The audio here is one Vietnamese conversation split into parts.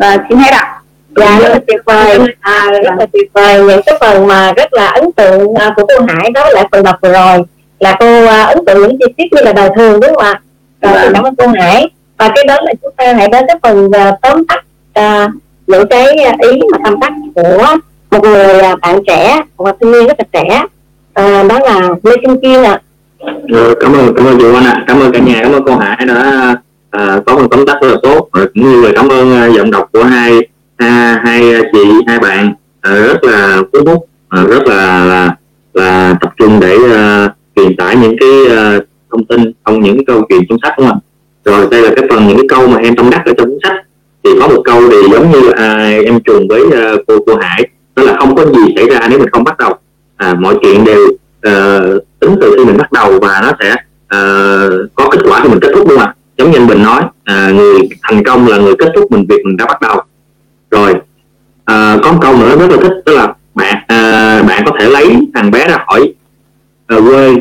và xin hết ạ dạ rất là tuyệt vời. à, rất là tuyệt vời. Những cái phần mà rất là ấn tượng à, của cô Hải đó là phần đọc vừa rồi. Là cô à, ấn tượng những chi tiết như là đời thường đúng không ạ? Rồi dạ. cảm ơn cô Hải. Và cái đó là chúng ta hãy đến cái phần à, tóm tắt à, những cái ý mà tâm đắc của một người à, bạn trẻ một thanh niên rất là trẻ. À, đó là Lê Trung Kiên ạ. Rồi cảm ơn cảm ơn chị Oanh ạ. Cảm ơn cả nhà cảm ơn cô Hải đã à, có một tóm tắt rất là tốt. Và cũng như là cảm ơn à, giọng đọc của hai à, hai à, chị hai bạn à, rất là cuốn hút à, rất là, là là tập trung để à, truyền tải những cái à, thông tin trong những câu chuyện trong sách đúng không rồi đây là cái phần những cái câu mà em tâm đắc ở trong cuốn sách. Thì có một câu thì giống như à, em trùng với à, cô cô Hải đó là không có gì xảy ra nếu mình không bắt đầu. À, mọi chuyện đều à, tính từ khi mình bắt đầu và nó sẽ à, có kết quả khi mình kết thúc đúng không ạ giống như anh Bình nói à, người thành công là người kết thúc mình việc mình đã bắt đầu. Rồi à, có một câu nữa rất là thích đó là bạn à, bạn có thể lấy thằng bé ra khỏi à, quê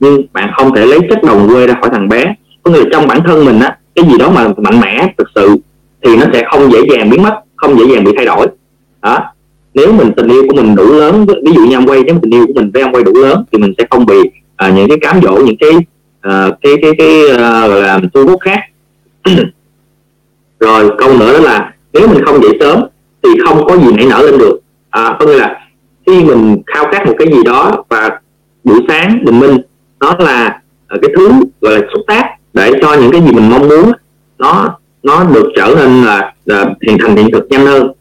nhưng bạn không thể lấy chất đồng quê ra khỏi thằng bé. Có nghĩa là trong bản thân mình á cái gì đó mà mạnh mẽ thực sự thì nó sẽ không dễ dàng biến mất không dễ dàng bị thay đổi. Đó. Nếu mình tình yêu của mình đủ lớn ví dụ như em quay nếu tình yêu của mình với em quay đủ lớn thì mình sẽ không bị à, những cái cám dỗ những cái à, cái cái cái uh, gọi là thu hút khác. Rồi câu nữa đó là nếu mình không dậy sớm thì không có gì nảy nở lên được. À, có nghĩa là khi mình khao khát một cái gì đó và buổi sáng bình minh nó là ờ, cái thứ gọi là xúc tác để cho những cái gì mình mong muốn nó nó được trở nên là, là hiện thành hiện thực nhanh hơn.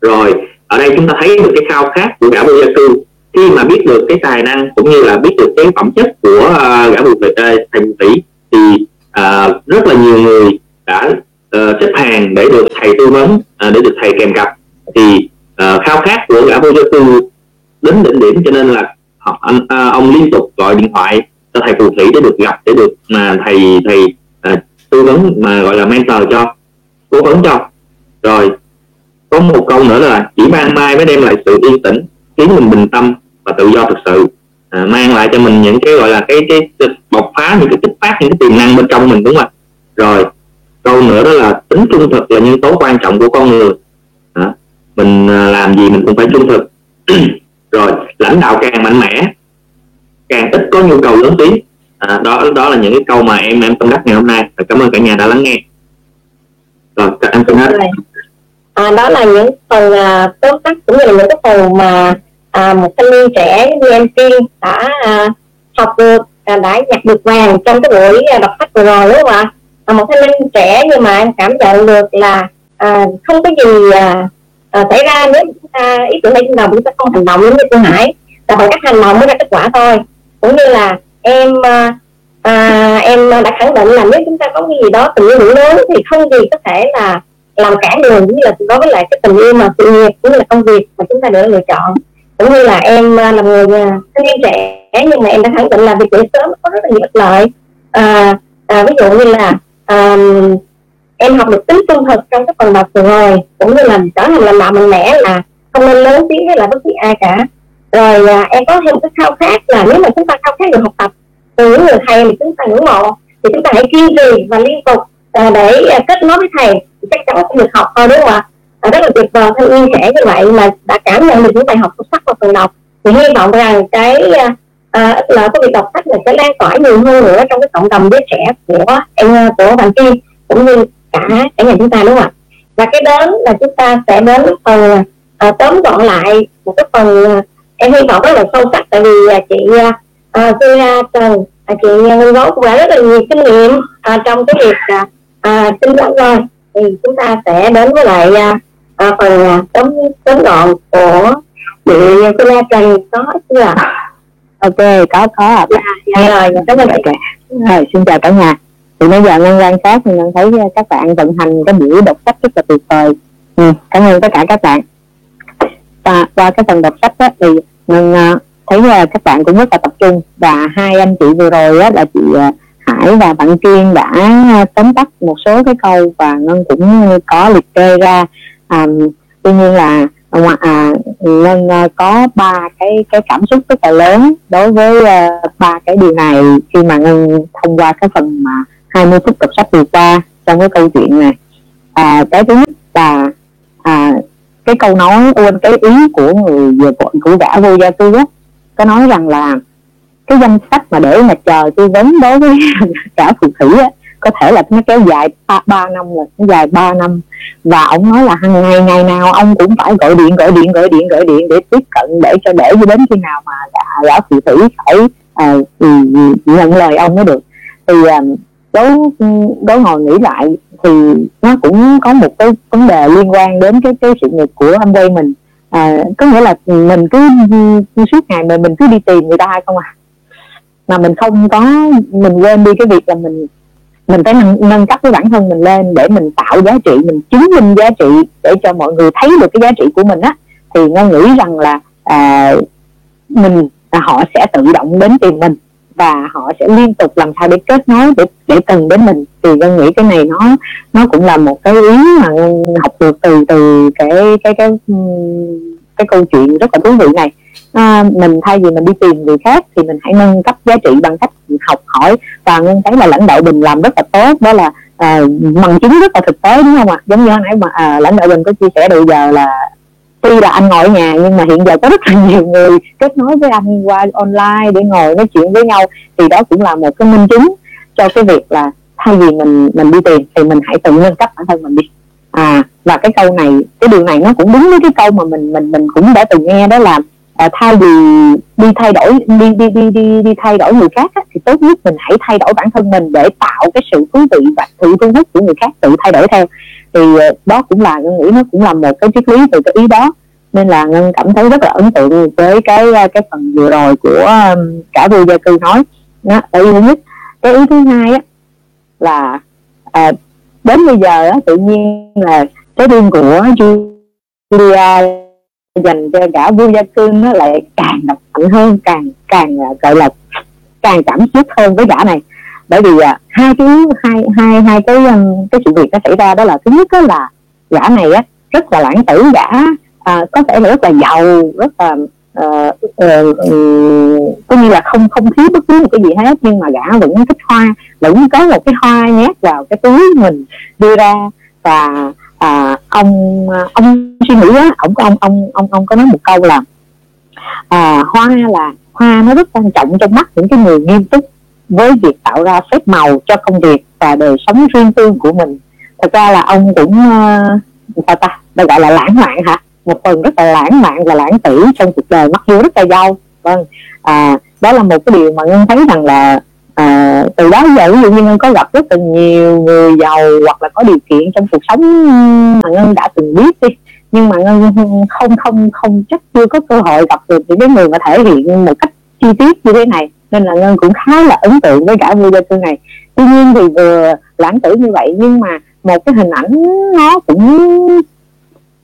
Rồi ở đây chúng ta thấy được cái khao khát của cả vô gia cư khi mà biết được cái tài năng cũng như là biết được cái phẩm chất của uh, gã bùi uh, thầy bù tỷ thì uh, rất là nhiều người đã uh, xếp hàng để được thầy tư vấn uh, để được thầy kèm cặp. Thì uh, khao khát của gã vô tư đến đỉnh điểm cho nên là họ, anh, uh, ông liên tục gọi điện thoại cho thầy phù thủy để được gặp để được mà thầy thầy uh, tư vấn mà gọi là mentor cho cố vấn cho. Rồi có một câu nữa là chỉ ban mai mới đem lại sự yên tĩnh khiến mình bình tâm và tự do thực sự à, mang lại cho mình những cái gọi là cái cái, cái bộc phá những cái kích phát những cái tiềm năng bên trong mình đúng không ạ? Rồi câu nữa đó là tính trung thực là nhân tố quan trọng của con người. À, mình làm gì mình cũng phải trung thực. Rồi lãnh đạo càng mạnh mẽ càng ít có nhu cầu lớn tiếng. À, đó đó là những cái câu mà em em tâm đắc ngày hôm nay. Và cảm ơn cả nhà đã lắng nghe. Rồi em tâm đắc. À, đó là những phần uh, tóm tắt cũng như là những cái phần mà à, một thanh niên trẻ như em tiên đã à, học được à, đã nhặt được vàng trong cái buổi à, đọc sách vừa rồi đúng không ạ? À, một thanh niên trẻ nhưng mà em cảm nhận được là à, không có gì à, à, xảy ra nếu chúng ta ý tưởng này trong đầu chúng ta không hành động giống như cô Hải. Là bằng cách hành động mới ra kết quả thôi. Cũng như là em à, à, em đã khẳng định là nếu chúng ta có cái gì đó tình yêu đủ lớn thì không gì có thể là làm cản đường như là đối với lại cái tình yêu mà sự nghiệp cũng như là công việc mà chúng ta được lựa chọn cũng như là em à, là người à, thanh niên trẻ nhưng mà em đã khẳng định là việc dậy sớm có rất là nhiều ích lợi. À, à, ví dụ như là à, em học được tính trung thực trong cái phần đọc vừa rồi cũng như là trở thành lãnh đạo mạnh mẽ là không nên lớn tiếng hay là bất kỳ ai cả. Rồi à, em có thêm cái khao khát là nếu mà chúng ta khao khát được học tập từ những người thầy mà chúng ta ngưỡng mộ thì chúng ta hãy kiên trì và liên tục à, để à, kết nối với thầy. Thì chắc chắn sẽ được học thôi đúng không ạ? Rất là tuyệt vời thanh niên trẻ như vậy mà đã cảm nhận được những bài học sâu sắc qua phần đọc thì hy vọng rằng cái à, à, lợi của việc đọc sách này sẽ lan tỏa nhiều hơn nữa trong cái cộng đồng giới trẻ của em ờ, của bạn Kim cũng như cả cả nhà chúng ta đúng không ạ? Và cái đến là chúng ta sẽ đến phần uh, tóm gọn lại một cái phần uh, em hy vọng rất là sâu sắc. Tại vì uh, chị à, Syria Trần uh, chị Ngân Gấu cũng đã rất là nhiều kinh nghiệm uh, trong cái việc uh, à, sinh rồi thì chúng ta sẽ đến với lại uh, à, phần à, tóm tóm gọn của chị Syria Trần có chưa ạ? ok có có ạ. Dạ, dạ rồi cảm ơn chị. Rồi xin chào cả nhà. Thì bây giờ ngân quan sát thì ngân thấy các bạn vận hành cái buổi đọc sách rất là tuyệt vời. Ừ, cảm ơn tất cả các bạn. Và qua cái phần đọc sách đó, thì ngân uh, thấy là các bạn cũng rất là tập trung. Và hai anh chị vừa rồi á, là chị uh, Hải và bạn Kiên đã tóm tắt một số cái câu và ngân cũng có liệt kê ra um, tuy nhiên là à, ngân uh, à, có ba cái cái cảm xúc rất là lớn đối với uh, ba cái điều này khi mà ngân thông qua cái phần mà 20 phút đọc sách vừa qua trong cái câu chuyện này. À, cái thứ nhất là à, cái câu nói quên cái ý của người gọi của gã vô gia cư á có nói rằng là cái danh sách mà để mà chờ tư vấn đối với cả phù thủy á có thể là nó kéo dài ba năm rồi nó dài 3 năm. Và ông nói là hàng ngày ngày nào ông cũng phải gọi điện gọi điện gọi điện gọi điện để tiếp cận để cho để cho đến khi nào mà gã, gã phù thủy phải à, nhận lời ông mới được. Thì ờ, à, đố đố ngồi nghĩ lại thì nó cũng có một cái vấn đề liên quan đến cái cái sự nghiệp của anh đây mình. À, có nghĩa là mình cứ suốt ngày mà mình cứ đi tìm người ta không à? Mà mình không có mình quên đi cái việc là mình mình phải nâng, nâng cấp cái bản thân mình lên để mình tạo giá trị mình chứng minh giá trị để cho mọi người thấy được cái giá trị của mình á. Thì ngân nghĩ rằng là à, mình là họ sẽ tự động đến tìm mình và họ sẽ liên tục làm sao để kết nối để để cần đến mình. Thì ngân nghĩ cái này nó nó cũng là một cái ý mà học được từ từ cái cái cái cái câu chuyện rất là thú vị này à, mình thay vì mình đi tìm người khác thì mình hãy nâng cấp giá trị bằng cách học hỏi và ngân thấy là lãnh đạo bình làm rất là tốt. Đó là à, bằng chứng rất là thực tế đúng không ạ? Giống như hồi nãy mà à, lãnh đạo bình có chia sẻ bây giờ là tuy là anh ngồi ở nhà nhưng mà hiện giờ có rất là nhiều người kết nối với anh qua online để ngồi nói chuyện với nhau. Thì đó cũng là một cái minh chứng cho cái việc là thay vì mình mình đi tìm thì mình hãy tự nâng cấp bản thân mình đi. À và cái câu này cái điều này nó cũng đúng với cái câu mà mình mình mình cũng đã từng nghe đó là à, thay vì đi thay đổi đi đi đi đi đi thay đổi người khác á, thì tốt nhất mình hãy thay đổi bản thân mình để tạo cái sự thú vị và sự thu hút của người khác tự thay đổi theo. Thì ờ, đó cũng là ngân nghĩ nó cũng là một cái triết lý từ cái ý đó. Nên là ngân cảm thấy rất là ấn tượng với cái ờ, cái phần vừa rồi của cả Vua gia cư nói. Đó, ý thứ nhất. Cái ý thứ hai á là à, đến bây giờ á, tự nhiên là cái đêm của Julia dành cho cả vua gia cư nó lại càng độc mạnh hơn càng càng à, gọi là càng cảm xúc hơn với gã này. Bởi vì à, hai cái hai hai hai cái à, cái sự việc nó xảy ra đó là thứ nhất đó là gã này á rất là lãng tử gã à, có thể là rất là giàu rất là uh, uh, uh, có như là không không thiếu bất cứ một cái gì hết nhưng mà gã vẫn thích hoa vẫn có một cái hoa nhét vào cái túi mình đưa ra. Và à, ông à, ông suy nghĩ á ông ông ông ông ông có nói một câu là à, hoa là hoa nó rất quan trọng trong mắt những cái người nghiêm túc với việc tạo ra phép màu cho công việc và đời sống riêng tư của mình. Thật ra là ông cũng uh, sao ta đây gọi là lãng mạn hả? Một phần rất là lãng mạn và lãng tử trong cuộc đời mắc vô rất là giàu. Vâng à, đó là một cái điều mà ngân thấy rằng là à, từ đó giờ ví dụ như ngân có gặp rất là nhiều người giàu hoặc là có điều kiện trong cuộc sống mà ngân đã từng biết đi. Nhưng mà ngân không không không chắc chưa có cơ hội gặp được những cái người mà thể hiện một cách chi tiết như thế này. Nên là ngân cũng khá là ấn tượng với cả video tư này tuy nhiên thì vừa lãng tử như vậy nhưng mà một cái hình ảnh nó cũng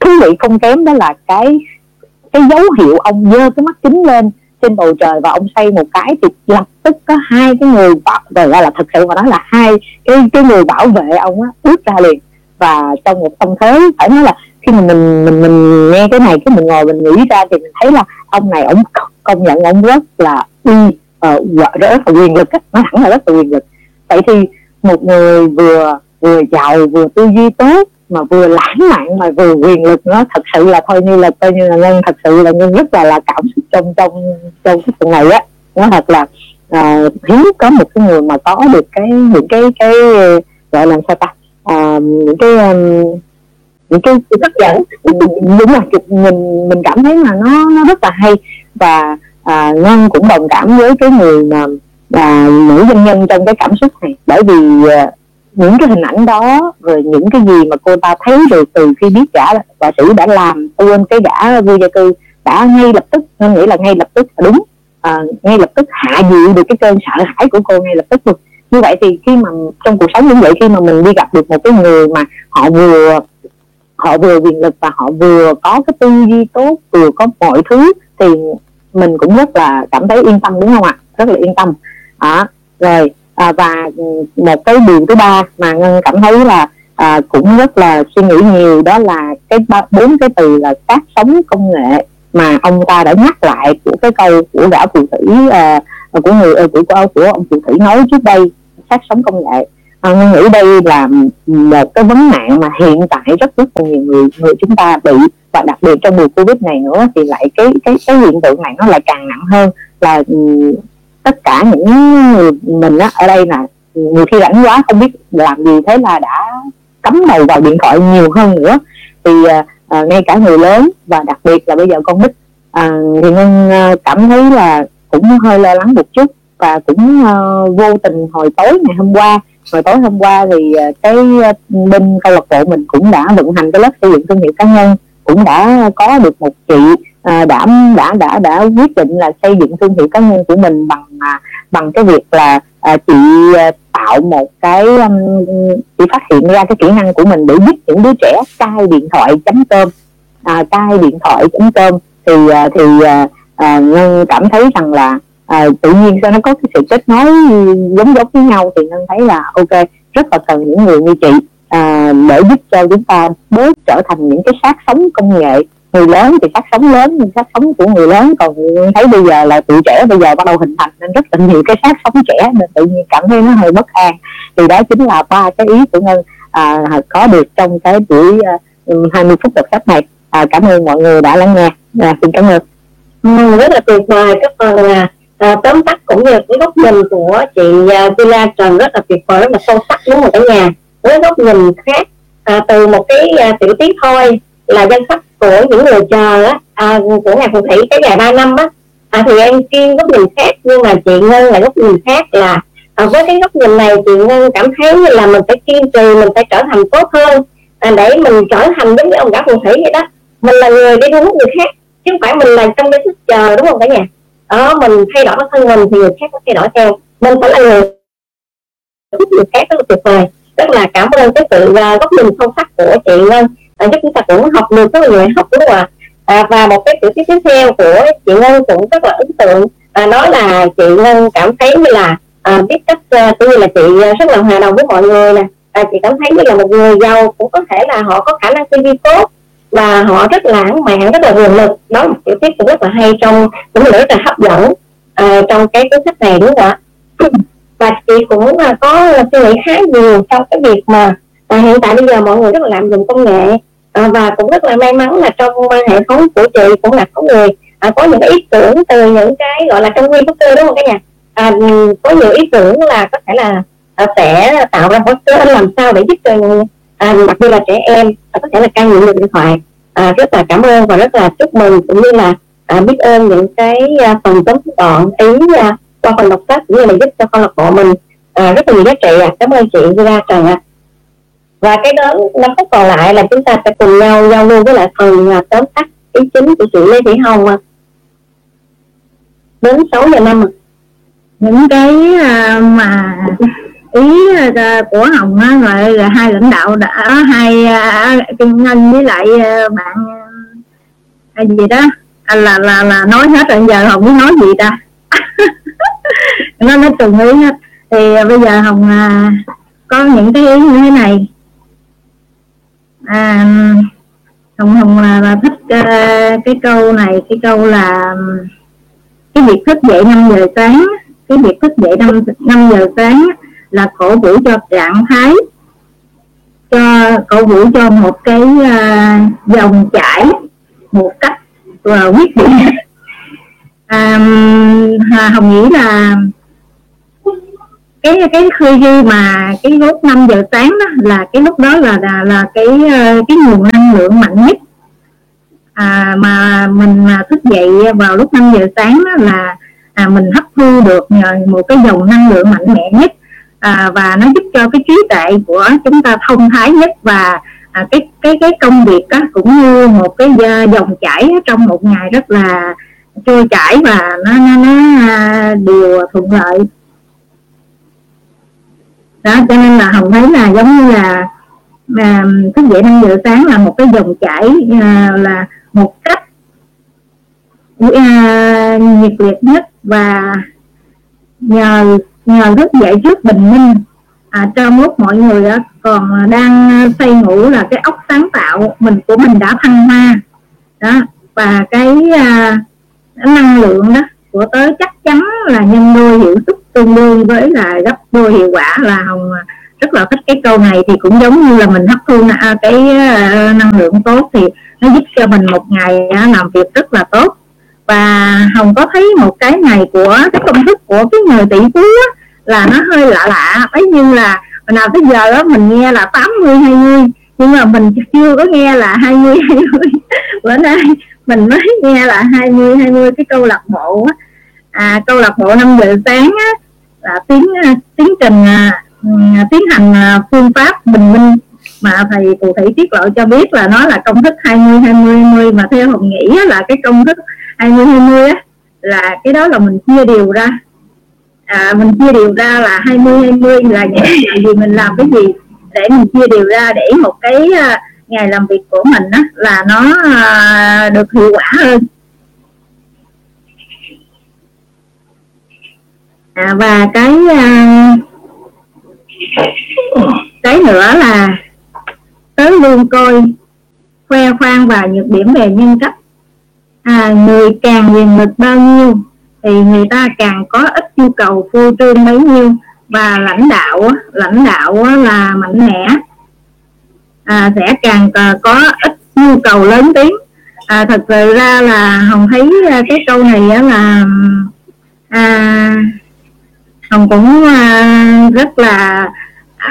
thú vị không kém đó là cái cái dấu hiệu ông dơ cái mắt kính lên trên bầu trời và ông xây một cái thì lập tức có hai cái người bảo rồi là thật sự mà nói là hai cái cái người bảo vệ ông á bước ra liền. Và trong một tâm thế phải nói là khi mà mình mình mình nghe cái này cái mình ngồi mình nghĩ ra thì mình thấy là ông này ông công nhận ông rất là uy uh, rất là quyền lực á nó hẳn là rất là quyền lực. Vậy thì một người vừa vừa giàu vừa tư duy tốt mà vừa lãng mạn mà vừa quyền lực nó thật sự là thôi như là coi như là ngân thật sự là ngân rất là là cảm xúc trong trong trong cái phần này á. Nó thật là à, hiếm có một cái người mà có được cái những cái cái gọi là sao ta à, những cái um, những cái hấp dẫn đúng là mình mình cảm thấy là nó nó rất là hay và à, ngân cũng đồng cảm với cái người mà là nữ doanh nhân trong cái cảm xúc này. Bởi vì những cái hình ảnh đó rồi những cái gì mà cô ta thấy được từ khi biết gã và sĩ đã làm quên cái gã vô gia cư đã ngay lập tức nên nghĩ là ngay lập tức là đúng à, ngay lập tức hạ dịu được cái cơn sợ hãi của cô ngay lập tức luôn. Như vậy thì khi mà trong cuộc sống như vậy khi mà mình đi gặp được một cái người mà họ vừa họ vừa quyền lực và họ vừa có cái tư duy tốt vừa có mọi thứ thì mình cũng rất là cảm thấy yên tâm đúng không ạ? Rất là yên tâm. À, rồi à, và ừ, một cái điều thứ ba mà ngân cảm thấy là à, cũng rất là suy nghĩ nhiều đó là cái bốn cái từ là phát sóng công nghệ mà ông ta đã nhắc lại của cái câu của gã phù thủy à, của người ờ, của của, của ông phù thủy nói trước đây phát sóng công nghệ à, ngân nghĩ đây là một cái vấn nạn mà hiện tại rất rất nhiều người người chúng ta bị và đặc biệt trong mùa covid này nữa thì lại cái cái cái hiện tượng này nó lại càng nặng hơn là ừ, tất cả những người mình á, ở đây là nhiều khi rảnh quá không biết làm gì thế là đã cắm đầu vào điện thoại nhiều hơn nữa. Thì à, à ngay cả người lớn và đặc biệt là bây giờ con nít à, thì ngân à, cảm thấy là cũng hơi lo lắng một chút và cũng uh, vô tình hồi tối ngày hôm qua hồi tối hôm qua thì uh, cái bên câu lạc bộ mình cũng đã vận hành cái lớp xây dựng thương hiệu cá nhân cũng đã có được một chị à, đã đã đã đã quyết định là xây dựng thương hiệu cá nhân của mình bằng à, bằng cái việc là à, chị à, tạo một cái um, chị phát hiện ra cái kỹ năng của mình để giúp những đứa trẻ cai điện thoại chấm cơm. À, cai điện thoại chấm cơm thì à, thì à, à, ngân cảm thấy rằng là à, tự nhiên sao nó có cái sự kết nối giống giống với nhau thì Ngân thấy là ok rất là cần những người như chị à, để giúp cho chúng ta bớt trở thành những cái sát sống công nghệ người lớn thì sát sống lớn nhưng sát sống của người lớn còn thấy bây giờ là tụi trẻ bây giờ bắt đầu hình thành nên rất là nhiều cái sát sống trẻ nên tự nhiên cảm thấy nó hơi bất an. Thì đó chính là ba cái ý của ngân à, có được trong cái buổi à, uh, 20 phút đọc sách này. À, cảm ơn mọi người đã lắng nghe. À, xin cảm ơn. Ừ, rất là tuyệt vời. Các phần là à, tóm tắt cũng như cái góc nhìn của chị uh, Trần rất là tuyệt vời rất là sâu sắc đúng không cả nhà? Với góc nhìn khác à, từ một cái uh, tiểu tiết thôi là danh sách của những người chờ á, à, của ngài phù thủy cái dài ba năm á. À, thì em kiên góc nhìn khác nhưng mà chị ngân là góc nhìn khác là à, với cái góc nhìn này chị ngân cảm thấy như là mình phải kiên trì mình phải trở thành tốt hơn à, để mình trở thành giống như ông cả phù thủy vậy đó. Mình là người đi thu hút người khác chứ không phải mình là trong cái sức chờ đúng không cả nhà? Đó mình thay đổi bản thân mình thì người khác có thay đổi theo. Mình phải là người giúp người khác rất là tuyệt vời. Rất là cảm ơn cái sự à, góc nhìn sâu sắc của chị Ngân à, giúp chúng ta cũng học được rất là nhiều học đúng không ạ à, và một cái tiểu tiết tiếp theo của chị Ngân cũng rất là ấn tượng. À, đó là chị Ngân cảm thấy như là à, biết cách uh, như là chị rất là hòa đồng với mọi người nè. À, chị cảm thấy như là một người giàu cũng có thể là họ có khả năng tư duy tốt và họ rất lãng mạn rất là quyền lực. Đó là một tiểu tiết cũng rất là hay trong cũng là rất là hấp dẫn uh, trong cái cuốn sách này đúng không ạ? Và chị cũng uh, có suy nghĩ khá nhiều trong cái việc mà và hiện tại bây giờ mọi người rất là lạm dụng công nghệ à, và cũng rất là may mắn là trong hệ thống của chị cũng là có người à, có những cái ý tưởng từ những cái gọi là trong nguyên quốc cơ đúng không cả nhà à, có nhiều ý tưởng là có thể là à, sẽ tạo ra một kênh làm sao để giúp cho à, đặc biệt là trẻ em à, có thể là cai nghiện được điện thoại à, rất là cảm ơn và rất là chúc mừng cũng như là à, biết ơn những cái à, phần tóm gọn ý à, qua phần đọc sách cũng như là giúp cho câu lạc bộ mình à, rất là nhiều giá trị à. cảm ơn chị Vira Trần ạ à và cái đó năm phút còn lại là chúng ta sẽ cùng nhau giao lưu với lại phần à, tóm tắt ý chính của chị Lê Thị Hồng à. đến 6 giờ năm à. những cái à, mà ý à, của hồng á là, là hai lãnh đạo đã hai kim Anh với lại bạn hay gì đó à, là là là nói hết rồi giờ hồng muốn nói gì ta nó nói trùng ý hết thì bây giờ hồng à, có những cái ý như thế này à, hồng hồng là, là thích uh, cái câu này cái câu là cái việc thức dậy 5 giờ sáng cái việc thức dậy 5, 5 giờ sáng là cổ vũ cho trạng thái cho cổ vũ cho một cái uh, dòng chảy một cách uh, quyết định. À, hồng nghĩ là cái cái khi mà cái lúc 5 giờ sáng đó là cái lúc đó là là, là cái ờ, cái nguồn năng lượng mạnh nhất. À, mà mình mà thức dậy vào lúc 5 giờ sáng đó là à, mình hấp thu được nhờ một cái dòng năng lượng mạnh mẽ nhất. À, và nó giúp cho cái trí tuệ của chúng ta thông thái nhất và à, cái cái cái công việc đó cũng như một cái dòng chảy trong một ngày rất là trôi chảy và nó nó, nó à, đều thuận lợi đó cho nên là hồng thấy là giống như là à, thức dậy năm giờ sáng là một cái dòng chảy à, là một cách à, nhiệt liệt nhất và nhờ nhờ thức dậy trước bình minh. À, trong lúc mọi người đó còn đang say ngủ là cái óc sáng tạo mình của mình đã thăng hoa. Đó và cái à, năng lượng đó của tới chắc chắn là nhân đôi hiệu suất tương đương với là gấp đôi hiệu quả là hồng à, rất là thích cái câu này thì cũng giống như là mình hấp thu à, cái à, năng lượng tốt thì nó giúp cho mình một ngày làm việc rất là tốt. Và hồng có thấy một cái này của cái công thức của cái người tỷ phú á, là nó hơi lạ lạ ấy như là nào tới giờ đó mình nghe là 80 20 nhưng mà mình chưa có nghe là 20 20 bữa nay mình mới nghe là 20 20 cái câu lạc bộ á. À, câu lạc bộ 5 giờ sáng á là tiến à, tiến trình à, à, tiến hành phương pháp bình minh. Mà thầy cụ thể tiết lộ cho biết là nó là công thức 20 20 20 mà theo hồng nghĩ là cái công thức 20 20 á là cái đó là mình chia đều ra. À, mình chia đều ra là 20 20 là những cái gì mình làm cái gì để mình chia đều ra để một cái ngày làm việc của mình á là nó được hiệu quả hơn. À, và cái uh, cái nữa là tới luôn coi khoe khoang và nhược điểm về nhân cách. À, người càng quyền lực bao nhiêu thì người ta càng có ít nhu cầu phô trương bấy nhiêu. Và lãnh đạo lãnh đạo là mạnh mẽ. À, sẽ càng à, có ít nhu cầu lớn tiếng. À, thật sự ra là hồng thấy à, cái câu này là à, hồng cũng ờ, rất là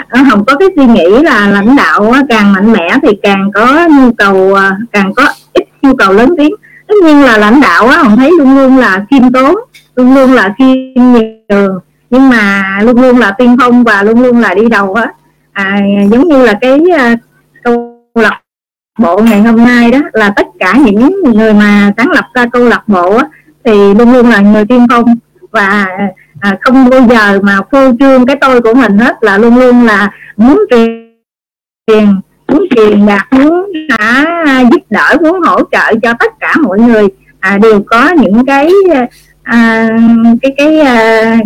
ờ, hồng có cái suy nghĩ là lãnh đạo ờ, càng mạnh mẽ thì càng có nhu cầu càng có ít nhu cầu lớn tiếng. Tất nhiên là lãnh đạo á hồng thấy luôn luôn là khiêm tốn luôn luôn là khiêm nhường. Nhưng mà luôn luôn là tiên phong và luôn luôn là đi đầu á. À, giống như là cái câu lạc bộ ngày hôm nay đó là tất cả những người mà sáng lập ra câu lạc bộ á, thì luôn luôn là người tiên phong. Và à, không bao giờ mà phô trương cái tôi của mình hết là luôn luôn là muốn truyền muốn truyền đạt muốn à, giúp đỡ muốn hỗ trợ cho tất cả mọi người. À, đều có những cái à, cái cái à,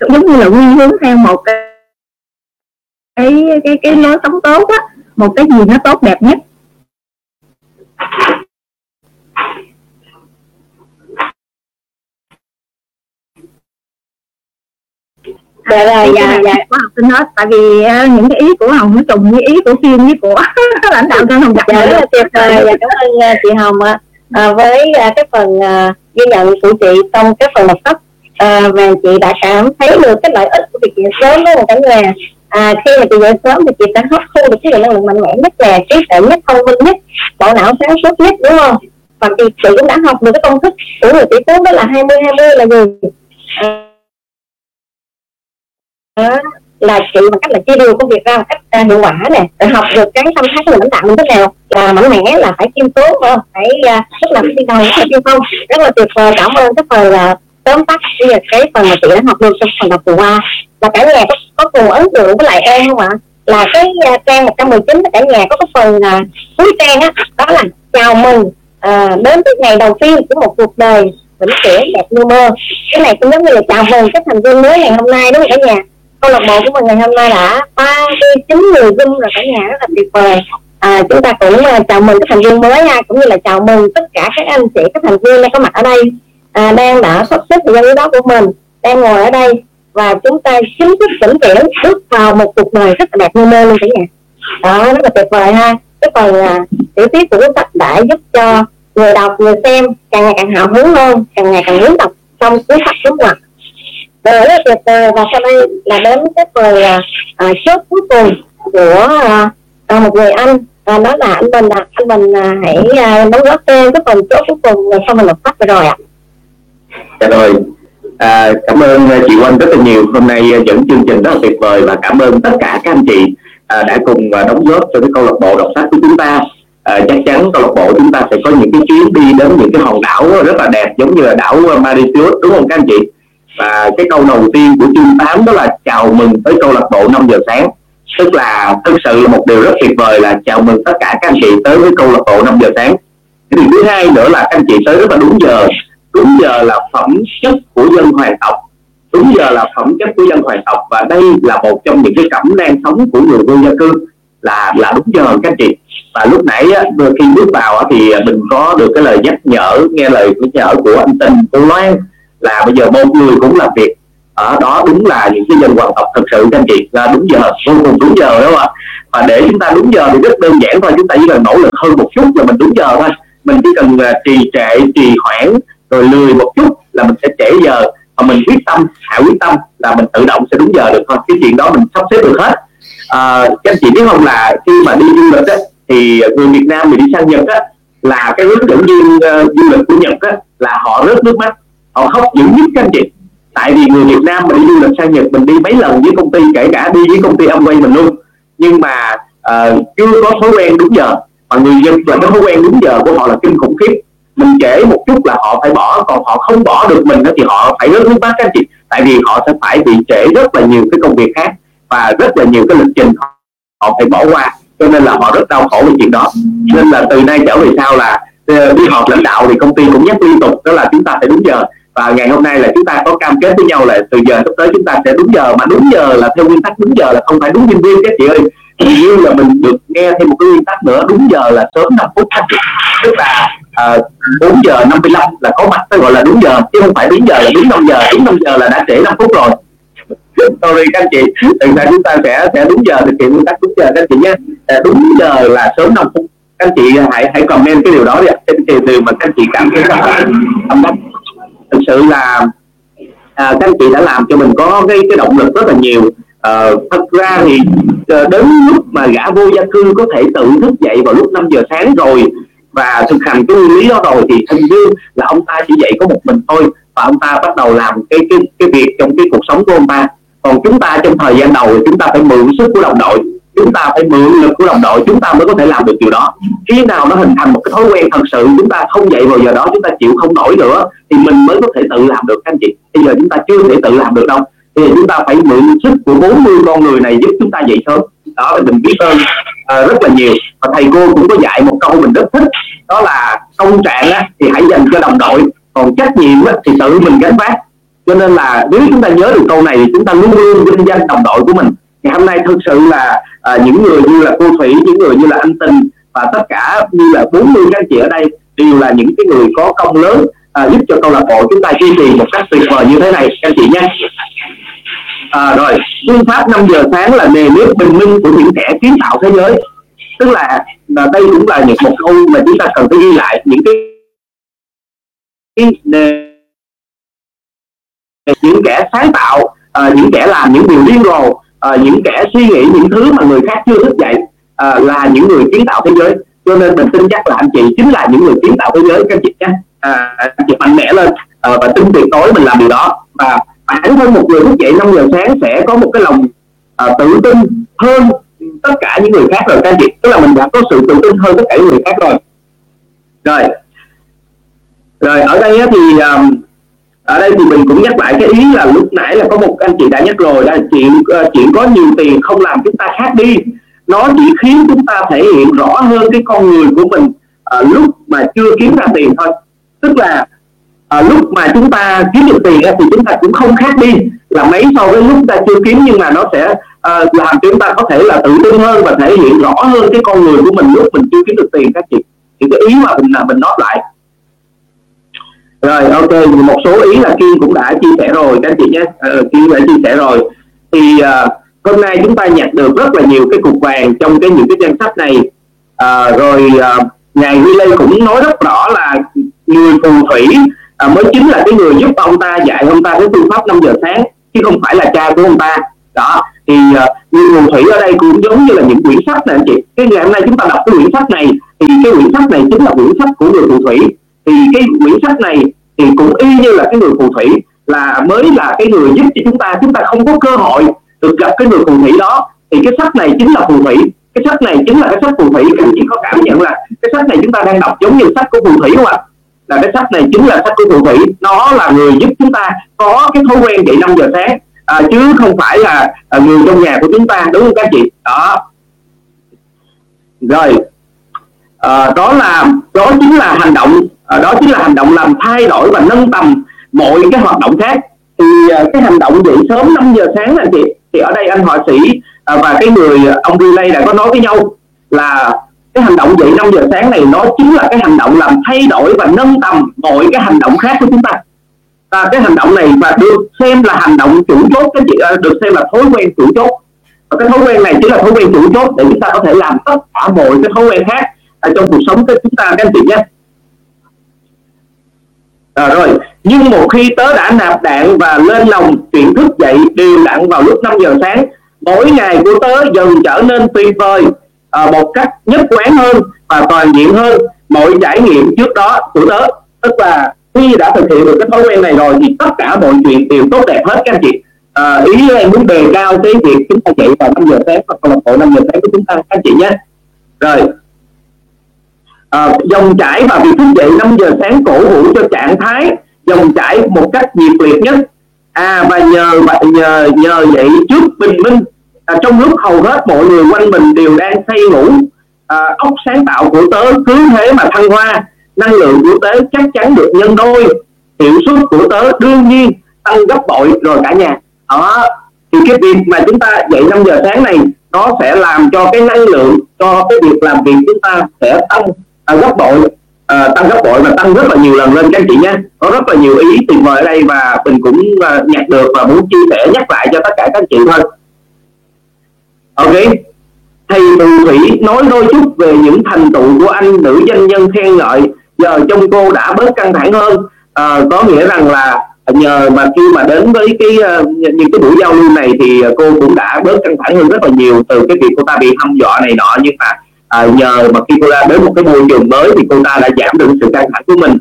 giống như là quy hướng theo một cái cái cái, cái lối sống tốt á một cái gì nó tốt đẹp nhất. Dạ rồi dạ dạ. của học sinh hết? Tại vì uh, những cái ý của hồng nó trùng với ý của phim với của lãnh đạo nên hồng gặp dạ rất là tuyệt vời. Dạ cảm ơn uh, chị hồng ạ. À, với uh, cái phần uh, ghi nhận của chị trong cái phần đọc sách uh, và chị đã cảm thấy được cái lợi ích của việc dậy sớm với một cả nhà. À, khi mà chị dậy sớm thì chị sẽ hấp thu được cái năng lượng mạnh mẽ nhất là trí tuệ nhất thông minh nhất bộ não sáng suốt nhất đúng không? Và chị, chị cũng đã học được cái công thức của người tỷ phú đó là 20 20 là gì? À, Ờ, là chị bằng cách là chia đều công việc ra một cách à, hiệu quả nè để học được cái tâm thái của mình lãnh đạo như thế nào. Là mạnh mẽ là phải kiêm tốn không phải à, rất là đi đầu rất là tiên phong rất là tuyệt vời cảm ơn cái phần là à, tóm tắt bây giờ cái phần mà chị đã học được trong phần đọc vừa qua. Là cả nhà có, có cùng ấn tượng với lại em không ạ? Là cái uh, trang 119 cả nhà có cái phần uh, cuối trang á đó là chào mừng uh, đến cái ngày đầu tiên của một cuộc đời vĩnh viễn đẹp như mơ. Cái này cũng giống như là chào mừng các thành viên mới ngày hôm nay đúng không cả nhà? Câu lạc bộ của mình ngày hôm nay đã ba chín người zoom rồi cả nhà rất là tuyệt vời. À, chúng ta cũng uh, chào mừng các thành viên mới nha, cũng như là chào mừng tất cả các anh chị các thành viên đang có mặt ở đây. À, đang đã sắp xếp thời gian đó của mình đang ngồi ở đây. Và chúng ta chính thức chuẩn bị bước vào một cuộc đời rất là đẹp như mơ luôn cả nhà. Đó rất là tuyệt vời ha. Cái phần à, tiểu tiết của cuốn sách đã giúp cho người đọc người xem càng ngày càng hào hứng hơn càng ngày càng muốn đọc trong cuốn sách đúng không ạ đều rất là tuyệt vời và sau đây là đến cái phần à, à, chốt cuối cùng của à, à, một người anh. À, đó là anh Bình à. anh Bình à, hãy à, đóng góp thêm cái phần chốt cuối cùng sau mình đọc sách rồi ạ. Dạ rồi. À, cảm ơn à, chị Oanh rất là nhiều. Hôm nay dẫn chương trình rất là tuyệt vời và cảm ơn tất cả các anh chị à, đã cùng à, đóng góp cho cái câu lạc bộ đọc sách của chúng ta. À, chắc chắn câu lạc bộ chúng ta sẽ có những cái chuyến đi đến những cái hòn đảo rất là đẹp giống như là đảo Mauritius đúng không các anh chị? Và cái câu đầu tiên của chương 8 đó là chào mừng tới câu lạc bộ 5 giờ sáng. Tức là thực sự là một điều rất tuyệt vời là chào mừng tất cả các anh chị tới với câu lạc bộ 5 giờ sáng. Cái điều thứ hai nữa là các anh chị tới rất là đúng giờ. Đúng giờ là phẩm chất của dân hoàng tộc. Đúng giờ là phẩm chất của dân hoàng tộc. Và đây là một trong những cái cẩm nang sống của người vô gia cư là là đúng giờ các anh chị. Và lúc nãy á, khi bước vào thì mình có được cái lời nhắc nhở nghe lời nhắc nhở của anh tình cô Loan là bây giờ bao người cũng làm việc. Ở đó đúng là những cái dân hoàng tộc thật sự các anh chị. Là đúng giờ vô cùng đúng giờ đúng không ạ? Và để chúng ta đúng giờ thì rất đơn giản thôi. Chúng ta chỉ cần nỗ lực hơn một chút là mình đúng giờ thôi. Mình chỉ cần uh, trì trệ trì hoãn rồi lười một chút là mình sẽ trễ giờ. Và mình quyết tâm hạ quyết tâm là mình tự động sẽ đúng giờ được thôi. Cái chuyện đó mình sắp xếp được hết. À, các anh chị biết không là khi mà đi du lịch á, thì người Việt Nam mình đi sang Nhật á, là cái hướng dẫn viên uh, du lịch của Nhật á, là họ rớt nước mắt họ hấp dữ nhất các anh chị. Tại vì người Việt Nam mình đi du lịch sang Nhật mình đi mấy lần với công ty kể cả đi với công ty Amway mình luôn. Nhưng mà uh, chưa có thói quen đúng giờ. Mà người dân là cái thói quen đúng giờ của họ là kinh khủng khiếp. Mình trễ một chút là họ phải bỏ còn họ không bỏ được mình thì họ phải rất nước mắt các anh chị. Tại vì họ sẽ phải bị trễ rất là nhiều cái công việc khác và rất là nhiều cái lịch trình họ phải bỏ qua. Cho nên là họ rất đau khổ về chuyện đó. Nên là từ nay trở về sau là ờ, đi họp lãnh đạo thì công ty cũng nhắc liên tục đó là chúng ta phải đúng giờ và ngày hôm nay là chúng ta có cam kết với nhau là từ giờ sắp tới chúng ta sẽ đúng giờ. Mà đúng giờ là theo nguyên tắc đúng giờ là không phải đúng nhân viên các chị ơi. Hình như là mình được nghe thêm một cái nguyên tắc nữa đúng giờ là sớm 5 phút tức là ờ, à, 4 giờ 55 là có mặt tôi gọi là đúng giờ chứ không phải đúng giờ là đúng 5 giờ đúng 5 giờ là đã trễ 5 phút rồi. Sorry các anh chị từ nay chúng ta sẽ sẽ đúng giờ thực hiện nguyên tắc đúng giờ các anh chị nhé. À, đúng giờ là sớm 5 phút. Các anh chị hãy hãy comment cái điều đó đi ạ. Từ từ mà các anh chị cảm thấy rất là tâm đắc thực sự là à, các anh chị đã làm cho mình có cái cái động lực rất là nhiều. À, thật ra thì ờ, đến lúc mà gã vô gia cư có thể tự thức dậy vào lúc 5 giờ sáng rồi và thực hành cái nguyên lý đó rồi thì hình như là ông ta chỉ dậy có một mình thôi và ông ta bắt đầu làm cái cái cái việc trong cái cuộc sống của ông ta. Còn chúng ta trong thời gian đầu thì chúng ta phải mượn sức của đồng đội chúng ta phải mượn lực của đồng đội chúng ta mới có thể làm được điều đó. Khi nào nó hình thành một cái thói quen thật sự chúng ta không dậy vào giờ đó chúng ta chịu không nổi nữa thì mình mới có thể tự làm được anh chị. Bây giờ chúng ta chưa thể tự làm được đâu. Thì chúng ta phải mượn sức của 40 con người này giúp chúng ta dậy sớm. Đó là mình biết ơn à, rất là nhiều. Và thầy cô cũng có dạy một câu mình rất thích đó là công trạng á, thì hãy dành cho đồng đội còn trách nhiệm á, thì tự mình gánh vác. Cho nên là nếu chúng ta nhớ được câu này thì chúng ta luôn luôn vinh danh đồng đội của mình ngày hôm nay thực sự là à, những người như là cô thủy những người như là anh tình và tất cả như là 40 các anh chị ở đây đều là những cái người có công lớn à, giúp cho câu lạc bộ chúng ta duy trì một cách tuyệt vời như thế này các anh chị nhé. À, rồi phương pháp 5 giờ sáng là nề nếp bình minh của những kẻ kiến tạo thế giới. Tức là, là đây cũng là những một câu mà chúng ta cần phải ghi lại những cái, cái những kẻ sáng tạo à, những kẻ làm những điều điên rồ à, những kẻ suy nghĩ những thứ mà người khác chưa thức dậy à, là những người kiến tạo thế giới. Cho nên mình tin chắc là anh chị chính là những người kiến tạo thế giới các anh chị nhé. À, anh chị mạnh mẽ lên à, và tin tuyệt đối mình làm điều đó. Và bản thân một người thức dậy 5 giờ sáng sẽ có một cái lòng à, tự tin hơn tất cả những người khác rồi các anh chị. Tức là mình đã có sự tự tin hơn tất cả những người khác rồi. Rồi. Rồi ở đây thì um, ở đây thì mình cũng nhắc lại cái ý là lúc nãy là có một anh chị đã nhắc rồi là chuyện chuyện có nhiều tiền không làm chúng ta khác đi. Nó chỉ khiến chúng ta thể hiện rõ hơn cái con người của mình à, lúc mà chưa kiếm ra tiền thôi. Tức là à, lúc mà chúng ta kiếm được tiền thì chúng ta cũng không khác đi. Là mấy so với lúc ta chưa kiếm nhưng mà nó sẽ à, làm chúng ta có thể là tự tin hơn và thể hiện rõ hơn cái con người của mình lúc mình chưa kiếm được tiền các chị. Thì cái ý mà mình là mình nói lại rồi ok một số ý là kiên cũng đã chia sẻ rồi các anh chị nhé. Ờ, kiên đã chia sẻ rồi. Thì uh, hôm nay chúng ta nhặt được rất là nhiều cái cục vàng trong cái những cái danh sách này. Uh, rồi uh, ngài Willy cũng nói rất rõ là người phù thủy uh, mới chính là cái người giúp ông ta dạy ông ta cái phương pháp 5 giờ sáng chứ không phải là cha của ông ta. Đó thì uh, người phù thủy ở đây cũng giống như là những quyển sách này anh chị. Cái ngày hôm nay chúng ta đọc cái quyển sách này thì cái quyển sách này chính là quyển sách của người phù thủy thì cái quyển sách này thì cũng y như là cái người phù thủy là mới là cái người giúp cho chúng ta chúng ta không có cơ hội được gặp cái người phù thủy đó. Thì cái sách này chính là phù thủy cái sách này chính là cái sách phù thủy. Các anh chị có cảm nhận là cái sách này chúng ta đang đọc giống như sách của phù thủy không ạ? Là cái sách này chính là sách của phù thủy. Nó là người giúp chúng ta có cái thói quen dậy 5 giờ sáng. À, chứ không phải là à, người trong nhà của chúng ta đúng không các chị? Đó. Rồi. À, đó là đó chính là hành động Ờ, đó chính là hành động làm thay đổi và nâng tầm mọi cái hoạt động khác. Thì ờ, cái hành động dậy sớm 5 giờ sáng là chị thì ở đây anh họa sĩ ờ, và cái người ông relay đã có nói với nhau là cái hành động dậy 5 giờ sáng này nó chính là cái hành động làm thay đổi và nâng tầm mọi cái hành động khác của chúng ta. À, cái hành động này và được xem là hành động chủ chốt cái chị được xem là thói quen chủ chốt. Và cái thói quen này chính là thói quen chủ chốt để chúng ta có thể làm tất cả mọi cái thói quen khác ở trong cuộc sống của chúng ta các anh chị nhé à, rồi. Nhưng một khi tớ đã nạp đạn và lên lòng chuyện thức dậy đều đặn vào lúc 5 giờ sáng mỗi ngày của tớ dần trở nên tuyệt vời à, một cách nhất quán hơn và toàn diện hơn. Mọi trải nghiệm trước đó của tớ tức là khi đã thực hiện được cái thói quen này rồi thì tất cả mọi chuyện đều tốt đẹp hết các anh chị. À, ý em muốn đề cao cái việc chúng ta dậy vào 5 giờ sáng hoặc câu lạc bộ 5 giờ sáng của chúng ta các anh chị nhé. Rồi à, dòng chảy và việc thức dậy 5 giờ sáng cổ vũ cho trạng thái dòng chảy một cách nhiệt liệt nhất. À và nhờ vậy nhờ nhờ vậy trước bình minh à, trong lúc hầu hết mọi người quanh mình đều đang say ngủ à, óc sáng tạo của tớ cứ thế mà thăng hoa. Năng lượng của tớ chắc chắn được nhân đôi. Hiệu suất của tớ đương nhiên tăng gấp bội rồi cả nhà. Đó thì cái việc mà chúng ta dậy 5 giờ sáng này nó sẽ làm cho cái năng lượng cho cái việc làm việc chúng ta sẽ tăng à, gấp bội à, tăng gấp bội và tăng rất là nhiều lần lên các anh chị nhé. Có rất là nhiều ý tuyệt vời ở đây và mình cũng uh, nhặt được và muốn chia sẻ nhắc lại cho tất cả các anh chị thôi. Ok. Thầy phù Thủy nói đôi chút về những thành tựu của anh nữ doanh nhân khen ngợi. Giờ trong cô đã bớt căng thẳng hơn. À, có nghĩa rằng là nhờ mà khi mà đến với cái uh, những cái buổi giao lưu này thì cô cũng đã bớt căng thẳng hơn rất là nhiều từ cái việc cô ta bị hăm dọa này nọ. Nhưng mà à, nhờ mà khi cô ta đến một cái môi trường mới thì cô ta đã giảm được sự căng thẳng của mình.